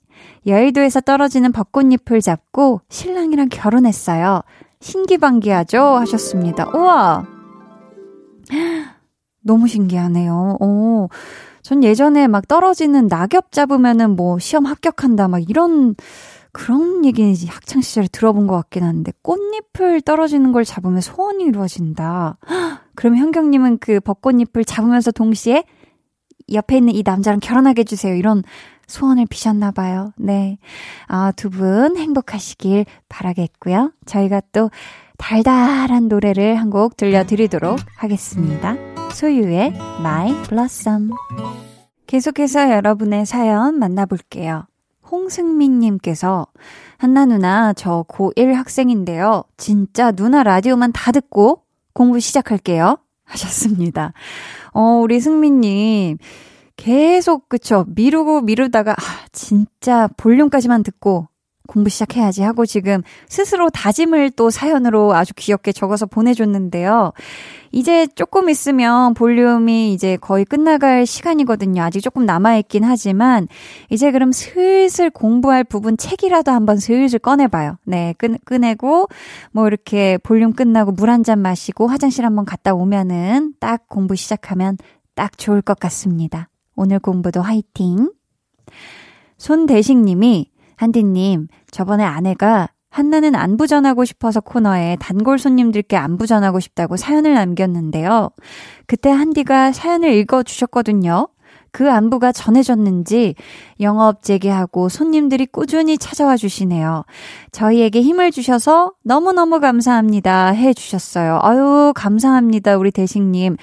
여의도에서 떨어지는 벚꽃잎을 잡고 신랑이랑 결혼했어요. 신기반기하죠? 하셨습니다. 우와! 너무 신기하네요. 오. 전 예전에 막 떨어지는 낙엽 잡으면은 뭐 시험 합격한다 막 이런 그런 얘기 학창 시절에 들어본 것 같긴 한데 꽃잎을 떨어지는 걸 잡으면 소원이 이루어진다. 그럼 현경님은 그 벚꽃잎을 잡으면서 동시에 옆에 있는 이 남자랑 결혼하게 해주세요. 이런 소원을 비셨나 봐요. 네. 아, 두 분 행복하시길 바라겠고요. 저희가 또 달달한 노래를 한 곡 들려드리도록 하겠습니다. 소유의 My Blossom. 계속해서 여러분의 사연 만나볼게요. 홍승민님께서 한나 누나 저 고1 학생인데요. 진짜 누나 라디오만 다 듣고 공부 시작할게요. 하셨습니다. 어, 우리 승민님. 계속, 그쵸. 미루고 미루다가, 아, 진짜 볼륨까지만 듣고 공부 시작해야지 하고 지금 스스로 다짐을 또 사연으로 아주 귀엽게 적어서 보내줬는데요. 이제 조금 있으면 볼륨이 이제 거의 끝나갈 시간이거든요. 아직 조금 남아있긴 하지만, 이제 그럼 슬슬 공부할 부분 책이라도 한번 슬슬 꺼내봐요. 네, 끄, 꺼내고, 뭐 이렇게 볼륨 끝나고 물 한 잔 마시고 화장실 한번 갔다 오면은 딱 공부 시작하면 딱 좋을 것 같습니다. 오늘 공부도 화이팅! 손대식님이 한디님, 저번에 아내가 한나는 안부 전하고 싶어서 코너에 단골 손님들께 안부 전하고 싶다고 사연을 남겼는데요. 그때 한디가 사연을 읽어주셨거든요. 그 안부가 전해졌는지 영업 재개하고 손님들이 꾸준히 찾아와 주시네요. 저희에게 힘을 주셔서 너무너무 감사합니다. 해 주셨어요. 아유, 감사합니다. 우리 대식님.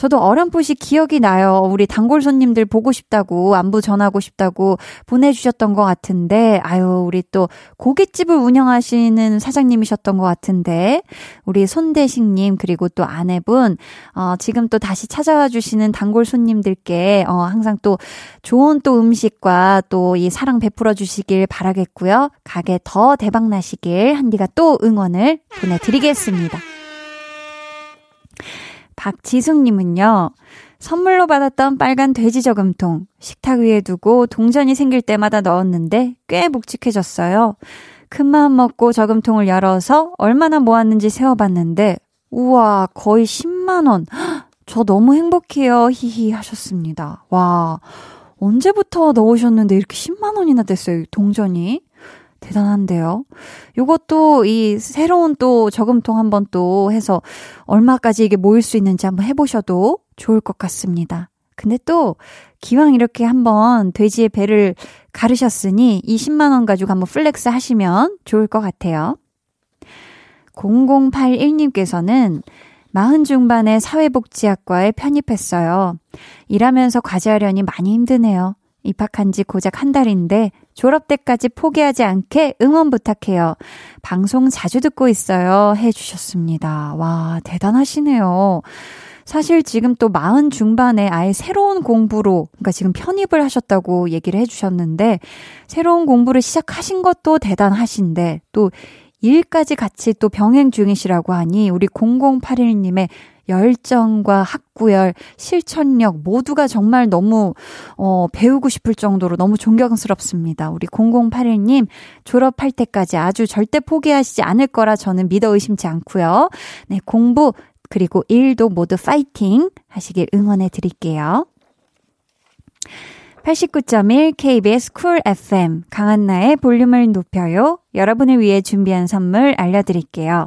저도 어렴풋이 기억이 나요. 우리 단골 손님들 보고 싶다고, 안부 전하고 싶다고 보내주셨던 것 같은데, 아유, 우리 또 고깃집을 운영하시는 사장님이셨던 것 같은데, 우리 손대식님, 그리고 또 아내분, 어, 지금 또 다시 찾아와 주시는 단골 손님들께, 어, 항상 또 좋은 또 음식과 또 이 사랑 베풀어 주시길 바라겠고요. 가게 더 대박 나시길 한디가 또 응원을 보내드리겠습니다. 박지숙님은요, 선물로 받았던 빨간 돼지 저금통, 식탁 위에 두고 동전이 생길 때마다 넣었는데 꽤 묵직해졌어요. 큰마음 먹고 저금통을 열어서 얼마나 모았는지 세어봤는데, 우와, 거의 10만원. 저 너무 행복해요. 히히 하셨습니다. 와, 언제부터 넣으셨는데 이렇게 10만원이나 됐어요, 동전이. 대단한데요. 요것도 이 새로운 또 저금통 한번 또 해서 얼마까지 이게 모일 수 있는지 한번 해보셔도 좋을 것 같습니다. 근데 또 기왕 이렇게 한번 돼지의 배를 가르셨으니 20만 원 가지고 한번 flex 하시면 좋을 것 같아요. 0081님께서는 마흔 중반에 사회복지학과에 편입했어요. 일하면서 과제하려니 많이 힘드네요. 입학한 지 고작 한 달인데 졸업 때까지 포기하지 않게 응원 부탁해요. 방송 자주 듣고 있어요. 해주셨습니다. 와, 대단하시네요. 사실 지금 또 마흔 중반에 아예 새로운 공부로, 그러니까 지금 편입을 하셨다고 얘기를 해주셨는데, 새로운 공부를 시작하신 것도 대단하신데, 또 일까지 같이 또 병행 중이시라고 하니, 우리 0081님의 열정과 학구열, 실천력 모두가 정말 너무 어 배우고 싶을 정도로 너무 존경스럽습니다. 우리 0081님 졸업할 때까지 아주 절대 포기하시지 않을 거라 저는 믿어 의심치 않고요. 네, 공부 그리고 일도 모두 파이팅 하시길 응원해 드릴게요. 89.1 KBS 쿨 FM 강한나의 볼륨을 높여요. 여러분을 위해 준비한 선물 알려드릴게요.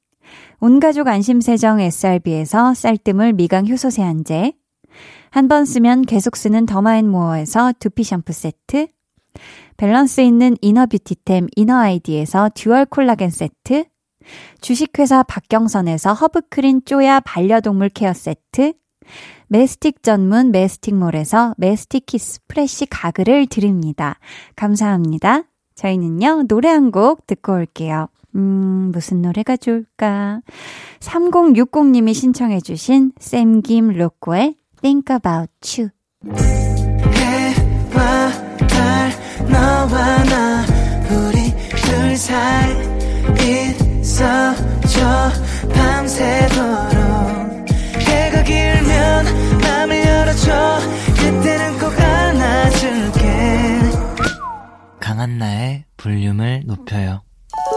온가족 안심세정 SRB에서 쌀뜨물 미강 효소 세안제, 한 번 쓰면 계속 쓰는 더마앤모어에서 두피 샴푸 세트, 밸런스 있는 inner beauty템 이너 아이디에서 dual 콜라겐 세트, 주식회사 박경선에서 허브크린 쪼야 반려동물 케어 세트, mastic 전문 메스틱몰에서 mastic kiss fresh 가글을 드립니다. 감사합니다. 저희는요, 노래 한 곡 듣고 올게요. 음, 무슨 노래가 좋을까? 3060님이 신청해주신 샘김 로꼬의 Think About You. 해와 달, 너와 나, 우리 둘 사이 있어줘, 밤새도록. 해가 길면 맘을 열어줘, 그때는 꼭 안아줄게. 강한 나의 볼륨을 높여요.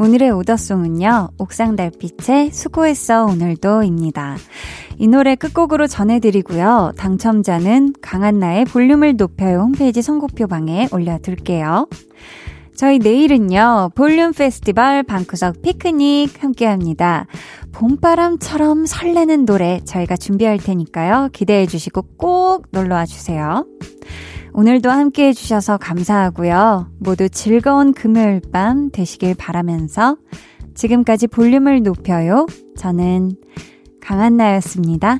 오늘의 오더송은요, 옥상 달빛의 수고했어 오늘도입니다. 이 노래 끝곡으로 전해드리고요. 당첨자는 강한나의 볼륨을 높여요 홈페이지 선곡표 방에 올려둘게요. 저희 내일은요, 볼륨 페스티벌 방구석 피크닉 함께 합니다. 봄바람처럼 설레는 노래 저희가 준비할 테니까요. 기대해 주시고 꼭 놀러와 주세요. 오늘도 함께 해주셔서 감사하고요. 모두 즐거운 금요일 밤 되시길 바라면서 지금까지 볼륨을 높여요. 저는 강한나였습니다.